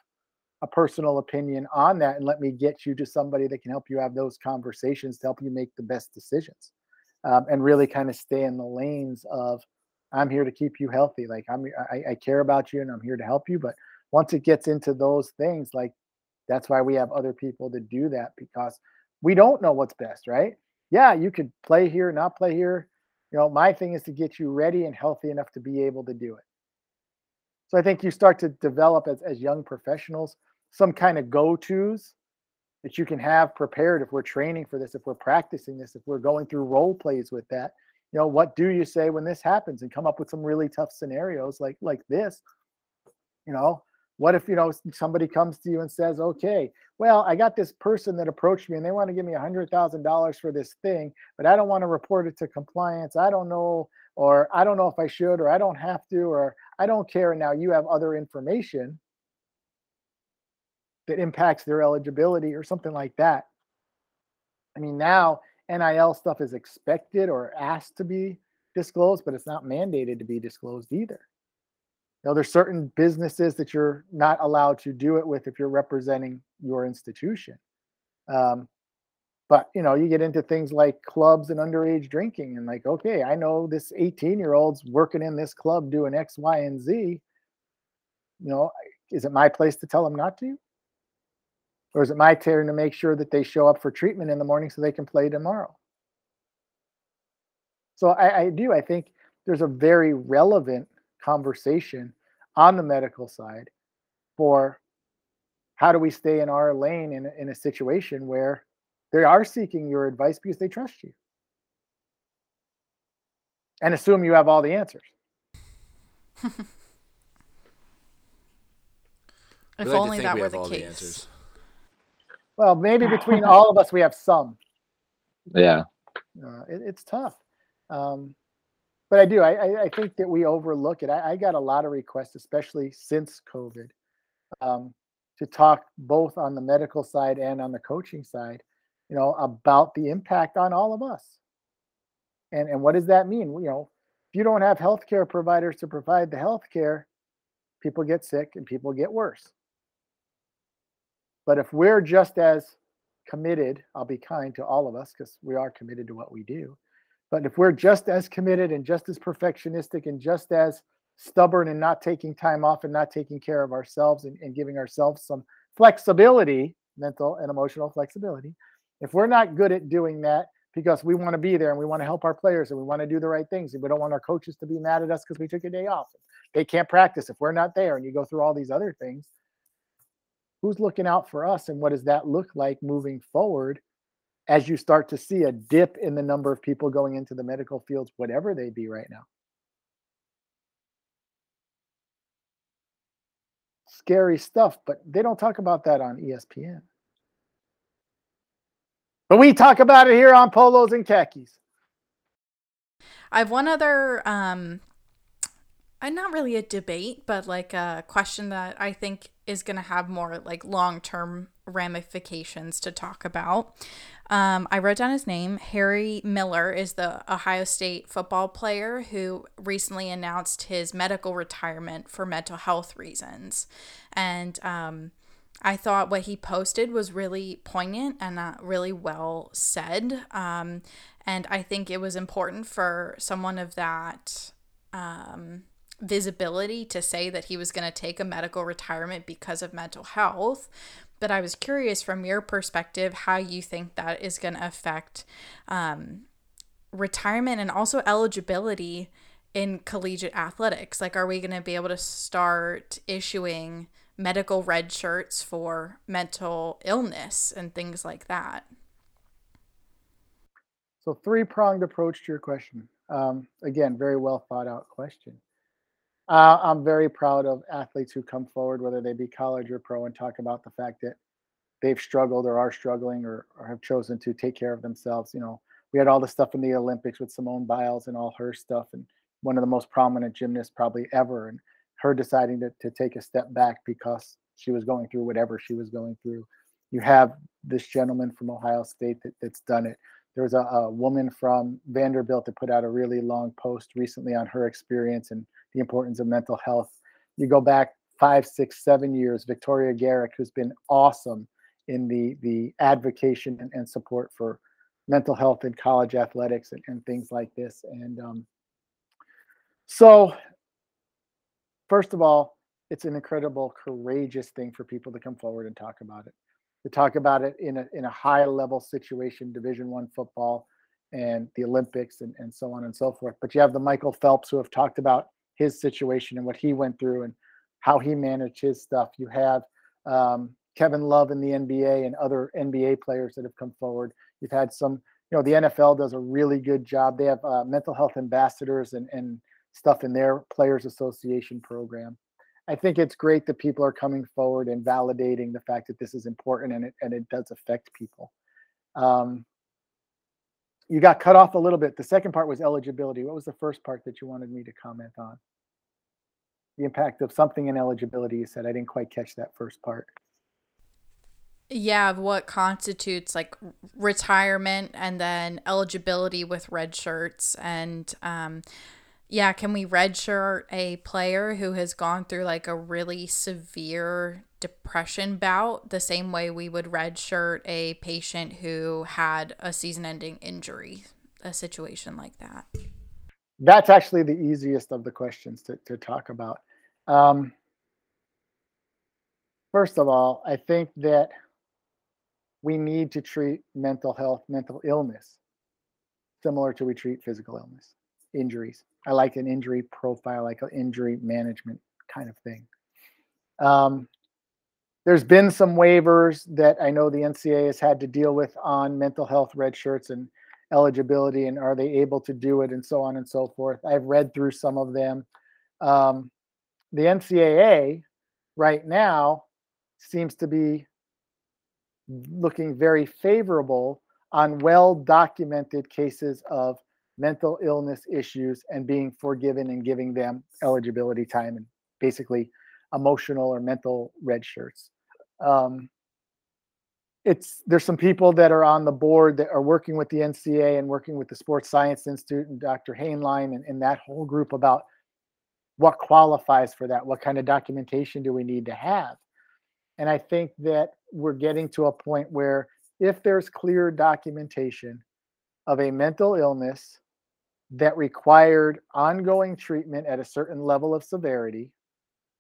a personal opinion on that. And let me get you to somebody that can help you have those conversations to help you make the best decisions um, and really kind of stay in the lanes of, I'm here to keep you healthy. Like I'm, I, I care about you and I'm here to help you. But once it gets into those things, like that's why we have other people to do that because we don't know what's best, right? Yeah, you could play here, not play here. You know, my thing is to get you ready and healthy enough to be able to do it. So I think you start to develop as, as young professionals some kind of go-tos that you can have prepared if we're training for this, if we're practicing this, if we're going through role plays with that, you know what do you say when this happens and come up with some really tough scenarios like like this? You know what if you know somebody comes to you and says okay well i got this person that approached me and they want to give me a hundred thousand dollars for this thing but i don't want to report it to compliance. I don't know or i don't know if i should or i don't have to or i don't care. And now you have other information that impacts their eligibility or something like that. I mean, now NIL stuff is expected or asked to be disclosed, but it's not mandated to be disclosed either. You know, there's certain businesses that you're not allowed to do it with if you're representing your institution. Um, but you know, you get into things like clubs and underage drinking, and like, okay, I know this 18 year old's working in this club doing X, Y, and Z. You know, is it my place to tell them not to? Or is it my turn to make sure that they show up for treatment in the morning so they can play tomorrow? So I, I do. I think there's a very relevant conversation on the medical side for how do we stay in our lane in, in a situation where they are seeking your advice because they trust you and assume you have all the answers. if like only that were the case. Well, maybe between all of us, we have some. Yeah. Uh, it, it's tough. Um, but I do. I, I think that we overlook it. I, I got a lot of requests, especially since COVID, um, to talk both on the medical side and on the coaching side, you know, about the impact on all of us. And and what does that mean? You know, if you don't have healthcare providers to provide the healthcare, people get sick and people get worse. But if we're just as committed, I'll be kind to all of us because we are committed to what we do. But if we're just as committed and just as perfectionistic and just as stubborn and not taking time off and not taking care of ourselves and, and giving ourselves some flexibility, mental and emotional flexibility, if we're not good at doing that because we want to be there and we want to help our players and we want to do the right things and we don't want our coaches to be mad at us because we took a day off, they can't practice if we're not there and you go through all these other things who's looking out for us and what does that look like moving forward as you start to see a dip in the number of people going into the medical fields whatever they be right now? Scary stuff but they don't talk about that on espn but we talk about it here on polos and khakis. I have one other um uh, not really a debate, but like a question that I think is going to have more like long term ramifications to talk about. Um, I wrote down his name. Harry Miller is the Ohio State football player who recently announced his medical retirement for mental health reasons. And um, I thought what he posted was really poignant and uh, really well said. Um, and I think it was important for someone of that um, visibility to say that he was going to take a medical retirement because of mental health. But I was curious from your perspective how you think that is going to affect um, retirement and also eligibility in collegiate athletics. Like, are we going to be able to start issuing medical red shirts for mental illness and things like that? So, three pronged approach to your question. Um, again, very well thought out question. Uh, I'm very proud of athletes who come forward, whether they be college or pro, and talk about the fact that they've struggled or are struggling or, or have chosen to take care of themselves. You know, we had all the stuff in the Olympics with Simone Biles and all her stuff, and one of the most prominent gymnasts probably ever, and her deciding to, to take a step back because she was going through whatever she was going through. You have this gentleman from Ohio State that, that's done it. There was a, a woman from Vanderbilt that put out a really long post recently on her experience and the importance of mental health. You go back five, six, seven years, Victoria Garrick, who's been awesome in the the advocacy and, and support for mental health in college athletics and, and things like this. And um, so, first of all, it's an incredible, courageous thing for people to come forward and talk about it. To talk about it in a in a high level situation, Division One football, and the Olympics, and, and so on and so forth. But you have the Michael Phelps who have talked about his situation and what he went through and how he managed his stuff. You have um, Kevin Love in the NBA and other NBA players that have come forward. You've had some, you know, the NFL does a really good job. They have uh, mental health ambassadors and, and stuff in their Players Association program. I think it's great that people are coming forward and validating the fact that this is important and it, and it does affect people. Um, you got cut off a little bit. The second part was eligibility. What was the first part that you wanted me to comment on? The impact of something in eligibility. You said I didn't quite catch that first part. Yeah, what constitutes like retirement and then eligibility with red shirts and um yeah, can we redshirt a player who has gone through like a really severe depression bout the same way we would redshirt a patient who had a season ending injury, a situation like that? That's actually the easiest of the questions to, to talk about. Um, first of all, I think that we need to treat mental health, mental illness, similar to we treat physical illness, injuries. I like an injury profile, like an injury management kind of thing. Um, there's been some waivers that I know the NCAA has had to deal with on mental health red shirts and eligibility and are they able to do it and so on and so forth. I've read through some of them. Um, the NCAA right now seems to be looking very favorable on well documented cases of mental illness issues and being forgiven and giving them eligibility time and basically emotional or mental red shirts. Um, it's there's some people that are on the board that are working with the NCA and working with the Sports Science Institute and Dr. Hainline and, and that whole group about what qualifies for that, what kind of documentation do we need to have. And I think that we're getting to a point where if there's clear documentation of a mental illness that required ongoing treatment at a certain level of severity,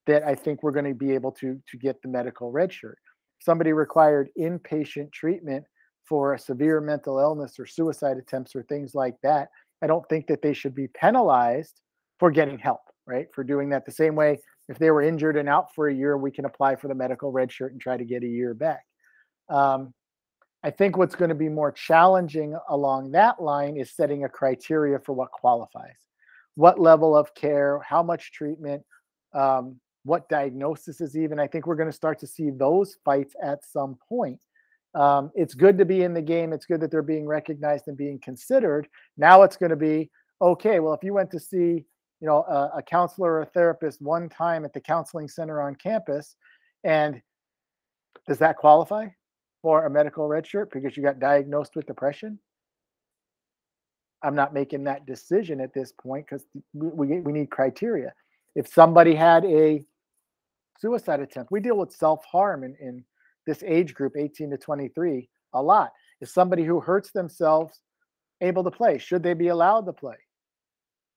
that I think we're going to be able to to get the medical red shirt. Somebody required inpatient treatment for a severe mental illness or suicide attempts or things like that. I don't think that they should be penalized for getting help, right? For doing that the same way if they were injured and out for a year, we can apply for the medical red shirt and try to get a year back. Um, I think what's going to be more challenging along that line is setting a criteria for what qualifies. What level of care, how much treatment, um, what diagnosis is even. I think we're going to start to see those fights at some point. Um, it's good to be in the game. It's good that they're being recognized and being considered. Now it's going to be okay. Well, if you went to see, you know, a, a counselor or a therapist one time at the counseling center on campus, and does that qualify? For a medical red shirt because you got diagnosed with depression. I'm not making that decision at this point because we, we need criteria. If somebody had a suicide attempt, we deal with self harm in, in this age group, 18 to 23, a lot. Is somebody who hurts themselves able to play? Should they be allowed to play?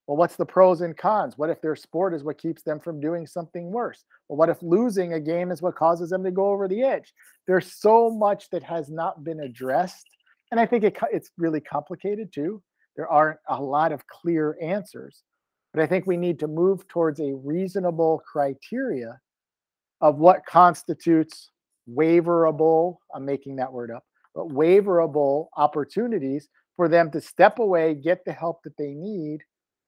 Well, what's the pros and cons? What if their sport is what keeps them from doing something worse? Well, what if losing a game is what causes them to go over the edge? There's so much that has not been addressed. And I think it, it's really complicated too. There aren't a lot of clear answers. But I think we need to move towards a reasonable criteria of what constitutes waiverable, I'm making that word up, but waiverable opportunities for them to step away, get the help that they need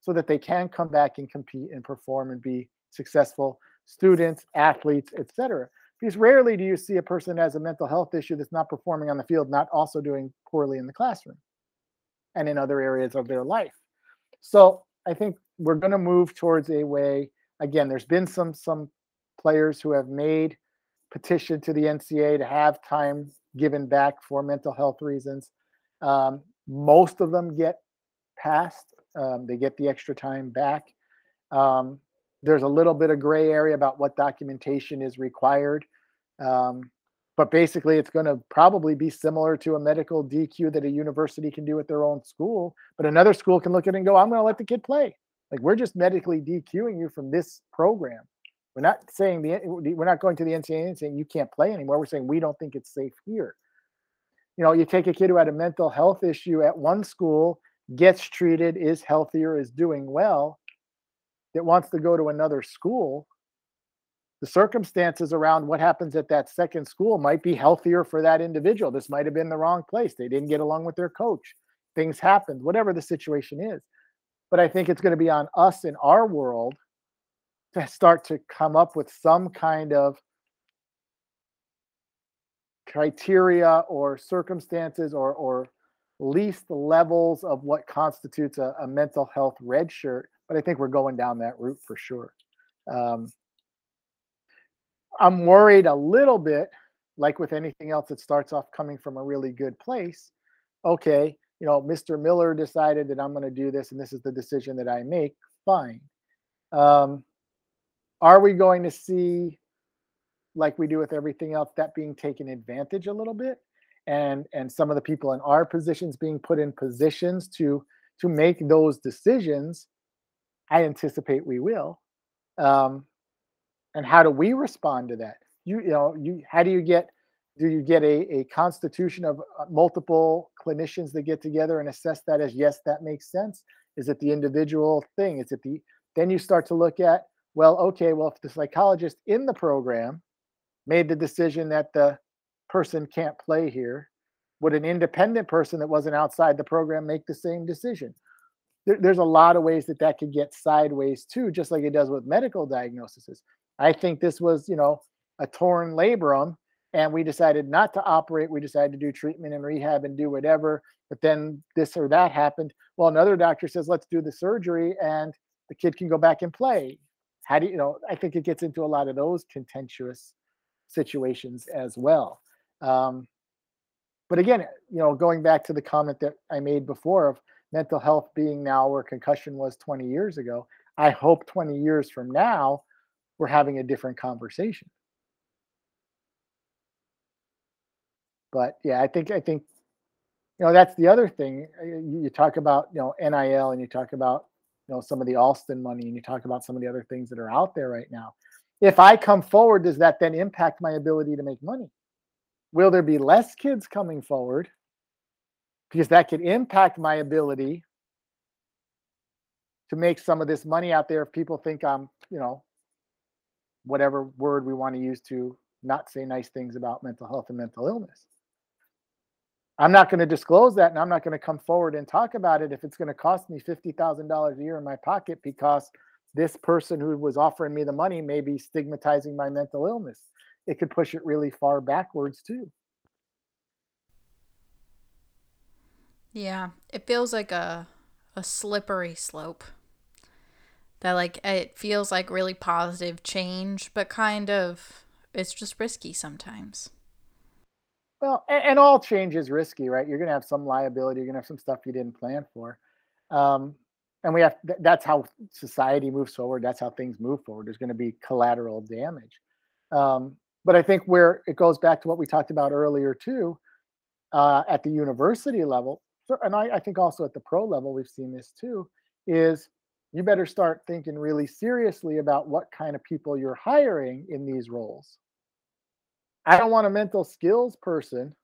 so that they can come back and compete and perform and be successful students, athletes, etc. Because rarely do you see a person that has a mental health issue that's not performing on the field, not also doing poorly in the classroom and in other areas of their life. So I think we're going to move towards a way. Again, there's been some some players who have made petition to the NCA to have time given back for mental health reasons. Um, most of them get passed um, they get the extra time back. Um, there's a little bit of gray area about what documentation is required. Um, but basically, it's going to probably be similar to a medical DQ that a university can do at their own school. But another school can look at it and go, I'm going to let the kid play. Like, we're just medically DQing you from this program. We're not saying the we're not going to the NCAA and saying you can't play anymore. We're saying we don't think it's safe here. You know, you take a kid who had a mental health issue at one school gets treated, is healthier, is doing well, that wants to go to another school, the circumstances around what happens at that second school might be healthier for that individual. This might have been the wrong place. They didn't get along with their coach. Things happened, whatever the situation is. But I think it's going to be on us in our world to start to come up with some kind of criteria or circumstances or or least levels of what constitutes a, a, mental health red shirt, but I think we're going down that route for sure. Um, I'm worried a little bit like with anything else, that starts off coming from a really good place. Okay, you know, Mr. Miller decided that I'm going to do this, and this is the decision that I make. Fine. Um, are we going to see, like we do with everything else, that being taken advantage a little bit, and and some of the people in our positions being put in positions to to make those decisions? I anticipate we will. Um, and how do we respond to that? You, you know, you how do you get do you get a, a constitution of uh, multiple clinicians that get together and assess that as yes that makes sense is it the individual thing is it the then you start to look at well okay well if the psychologist in the program made the decision that the person can't play here would an independent person that wasn't outside the program make the same decision there, there's a lot of ways that that could get sideways too just like it does with medical diagnoses i think this was you know a torn labrum and we decided not to operate. We decided to do treatment and rehab and do whatever. But then this or that happened. Well, another doctor says, let's do the surgery and the kid can go back and play. How do you, you know? I think it gets into a lot of those contentious situations as well. Um, but again, you know, going back to the comment that I made before of mental health being now where concussion was 20 years ago, I hope 20 years from now, we're having a different conversation. But yeah, I think I think you know that's the other thing. You, you talk about you know NIL and you talk about you know some of the Alston money and you talk about some of the other things that are out there right now. If I come forward, does that then impact my ability to make money? Will there be less kids coming forward? Because that could impact my ability to make some of this money out there if people think I'm, you know, whatever word we want to use to not say nice things about mental health and mental illness. I'm not going to disclose that and I'm not going to come forward and talk about it if it's going to cost me $50,000 a year in my pocket because this person who was offering me the money may be stigmatizing my mental illness. It could push it really far backwards too. Yeah, it feels like a a slippery slope. That like it feels like really positive change, but kind of it's just risky sometimes. Well, and, and, all change is risky, right? You're going to have some liability. You're going to have some stuff you didn't plan for. Um, and we have that's how society moves forward. That's how things move forward. There's going to be collateral damage. Um, but I think where it goes back to what we talked about earlier too, uh, at the university level, and I, I think also at the pro level, we've seen this too, is you better start thinking really seriously about what kind of people you're hiring in these roles. I don't want a mental skills person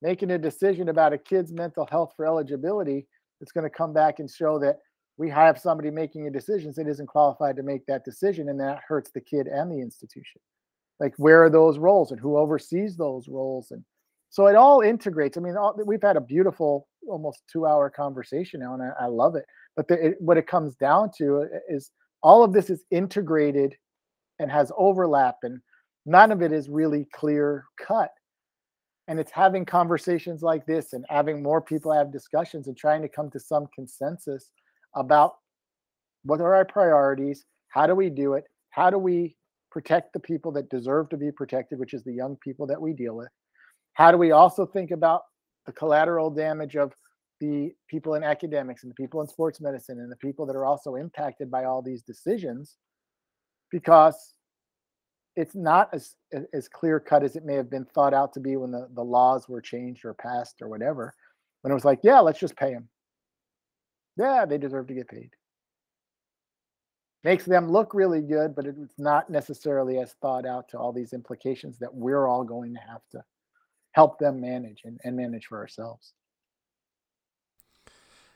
making a decision about a kid's mental health for eligibility that's going to come back and show that we have somebody making a decision that isn't qualified to make that decision and that hurts the kid and the institution like where are those roles and who oversees those roles? And so it all integrates. I mean all, we've had a beautiful almost two hour conversation now and i, I love it. But the, it, what it comes down to uh, is all of this is integrated and has overlap and none of it is really clear cut. And it's having conversations like this and having more people have discussions and trying to come to some consensus about what are our priorities how do we do it how do we protect the people that deserve to be protected which is the young people that we deal with how do we also think about the collateral damage of the people in academics and the people in sports medicine and the people that are also impacted by all these decisions because it's not as as clear cut as it may have been thought out to be when the, the laws were changed or passed or whatever. When it was like, yeah, let's just pay them. Yeah, they deserve to get paid. Makes them look really good, but it's not necessarily as thought out to all these implications that we're all going to have to help them manage and, and manage for ourselves.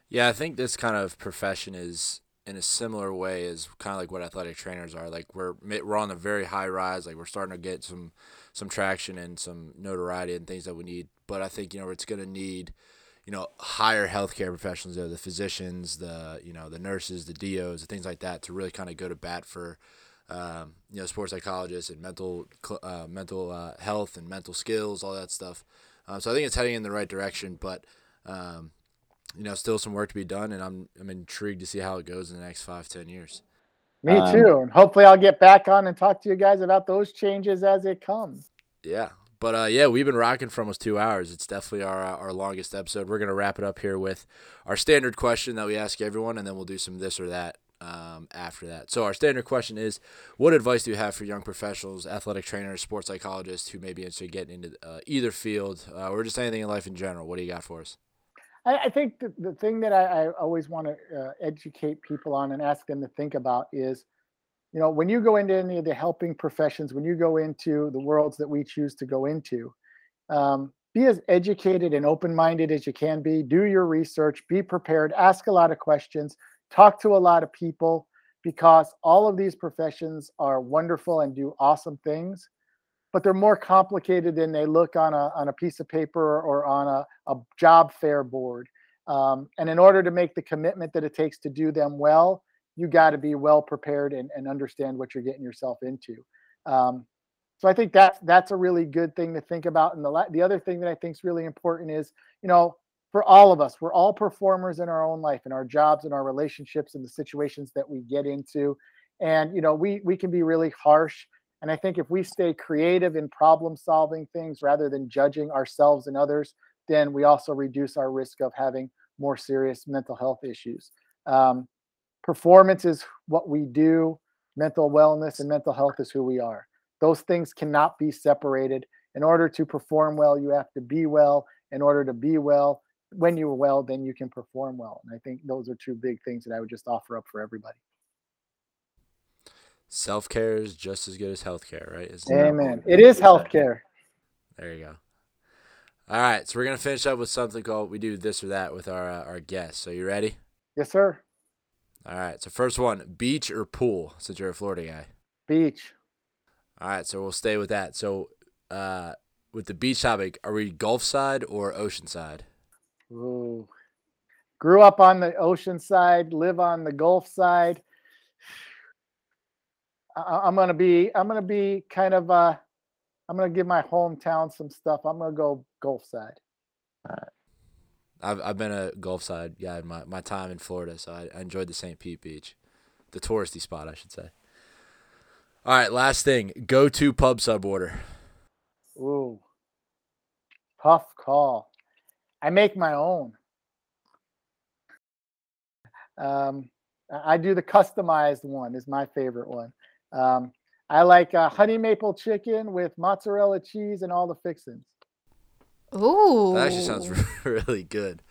Yeah, I think this kind of profession is in a similar way as kind of like what athletic trainers are. Like we're we're on a very high rise. Like we're starting to get some some traction and some notoriety and things that we need. But I think you know it's going to need you know hire healthcare professionals, the physicians, the you know the nurses, the DOs, the things like that, to really kind of go to bat for. Um, you know, sports psychologists and mental uh, mental uh, health and mental skills, all that stuff. Uh, so I think it's heading in the right direction, but um, you know, still some work to be done, and I'm I'm intrigued to see how it goes in the next five, ten years. Me um, too, and hopefully I'll get back on and talk to you guys about those changes as it comes. Yeah, But uh, yeah, we've been rocking for almost two hours. It's definitely our uh, our longest episode. We're gonna wrap it up here with our standard question that we ask everyone, and then we'll do some this or that um, after that. So our standard question is, what advice do you have for young professionals, athletic trainers, sports psychologists who may be interested in getting into uh, either field uh, or just anything in life in general? What do you got for us? I, I think the, the thing that I, I always want to uh, educate people on and ask them to think about is, you know, when you go into any of the helping professions, when you go into the worlds that we choose to go into, um, be as educated and open-minded as you can be. Do your research. Be prepared. Ask a lot of questions talk to a lot of people because all of these professions are wonderful and do awesome things but they're more complicated than they look on a, on a piece of paper or on a, a job fair board um, and in order to make the commitment that it takes to do them well you got to be well prepared and, and understand what you're getting yourself into um, so i think that's that's a really good thing to think about and the, the other thing that i think is really important is you know for all of us. We're all performers in our own life, in our jobs, in our relationships, in the situations that we get into. And you know, we we can be really harsh. And I think if we stay creative in problem solving things rather than judging ourselves and others, then we also reduce our risk of having more serious mental health issues. Um, performance is what we do. Mental wellness and mental health is who we are. Those things cannot be separated. In order to perform well, you have to be well. In order to be well, when you're well, then you can perform well. And I think those are two big things that I would just offer up for everybody. Self care is just as good as health care, right? Isn't Amen. It is health care. There you go. All right, so we're gonna finish up with something called we do this or that with our uh, our guests. So you ready? Yes, sir. All right. So first one, beach or pool? Since you're a Florida guy. Beach. All right, so we'll stay with that. So, uh, with the beach topic, are we Gulf side or ocean side? Ooh. Grew up on the ocean side, live on the Gulf side. I, am gonna be I'm gonna be kind of uh I'm gonna give my hometown some stuff. I'm gonna go Gulf side. I've I've been a Gulf side guy my, my time in Florida, so I, I enjoyed the St. Pete Beach, the touristy spot, I should say. All right, last thing, go to pub sub order. Ooh, tough call. I make my own. Um, I do the customized one is my favorite one. Um, I like uh, honey maple chicken with mozzarella cheese and all the fixings. Ooh, that actually sounds really good.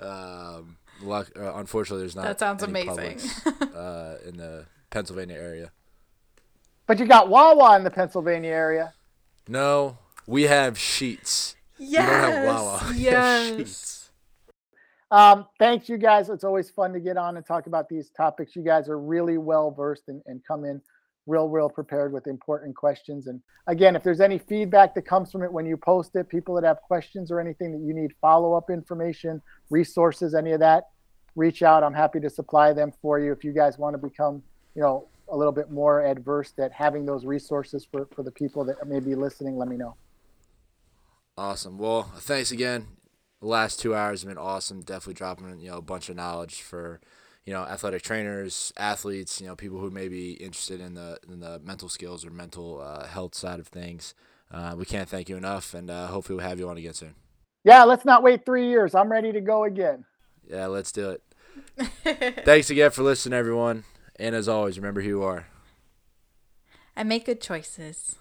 Um, luck, uh, unfortunately, there's not. That sounds amazing. uh, in the Pennsylvania area. But you got Wawa in the Pennsylvania area. No, we have Sheetz. Yes. Yes. um, thanks, you guys. It's always fun to get on and talk about these topics. You guys are really well versed and, and come in real, real prepared with important questions. And again, if there's any feedback that comes from it when you post it, people that have questions or anything that you need follow up information, resources, any of that, reach out. I'm happy to supply them for you. If you guys want to become, you know, a little bit more adverse at having those resources for, for the people that may be listening, let me know. Awesome. Well, thanks again. The last two hours have been awesome. Definitely dropping you know a bunch of knowledge for you know athletic trainers, athletes, you know people who may be interested in the in the mental skills or mental uh, health side of things. Uh, we can't thank you enough, and uh, hopefully we'll have you on again soon. Yeah, let's not wait three years. I'm ready to go again. Yeah, let's do it. Thanks again for listening, everyone. And as always, remember who you are. And make good choices.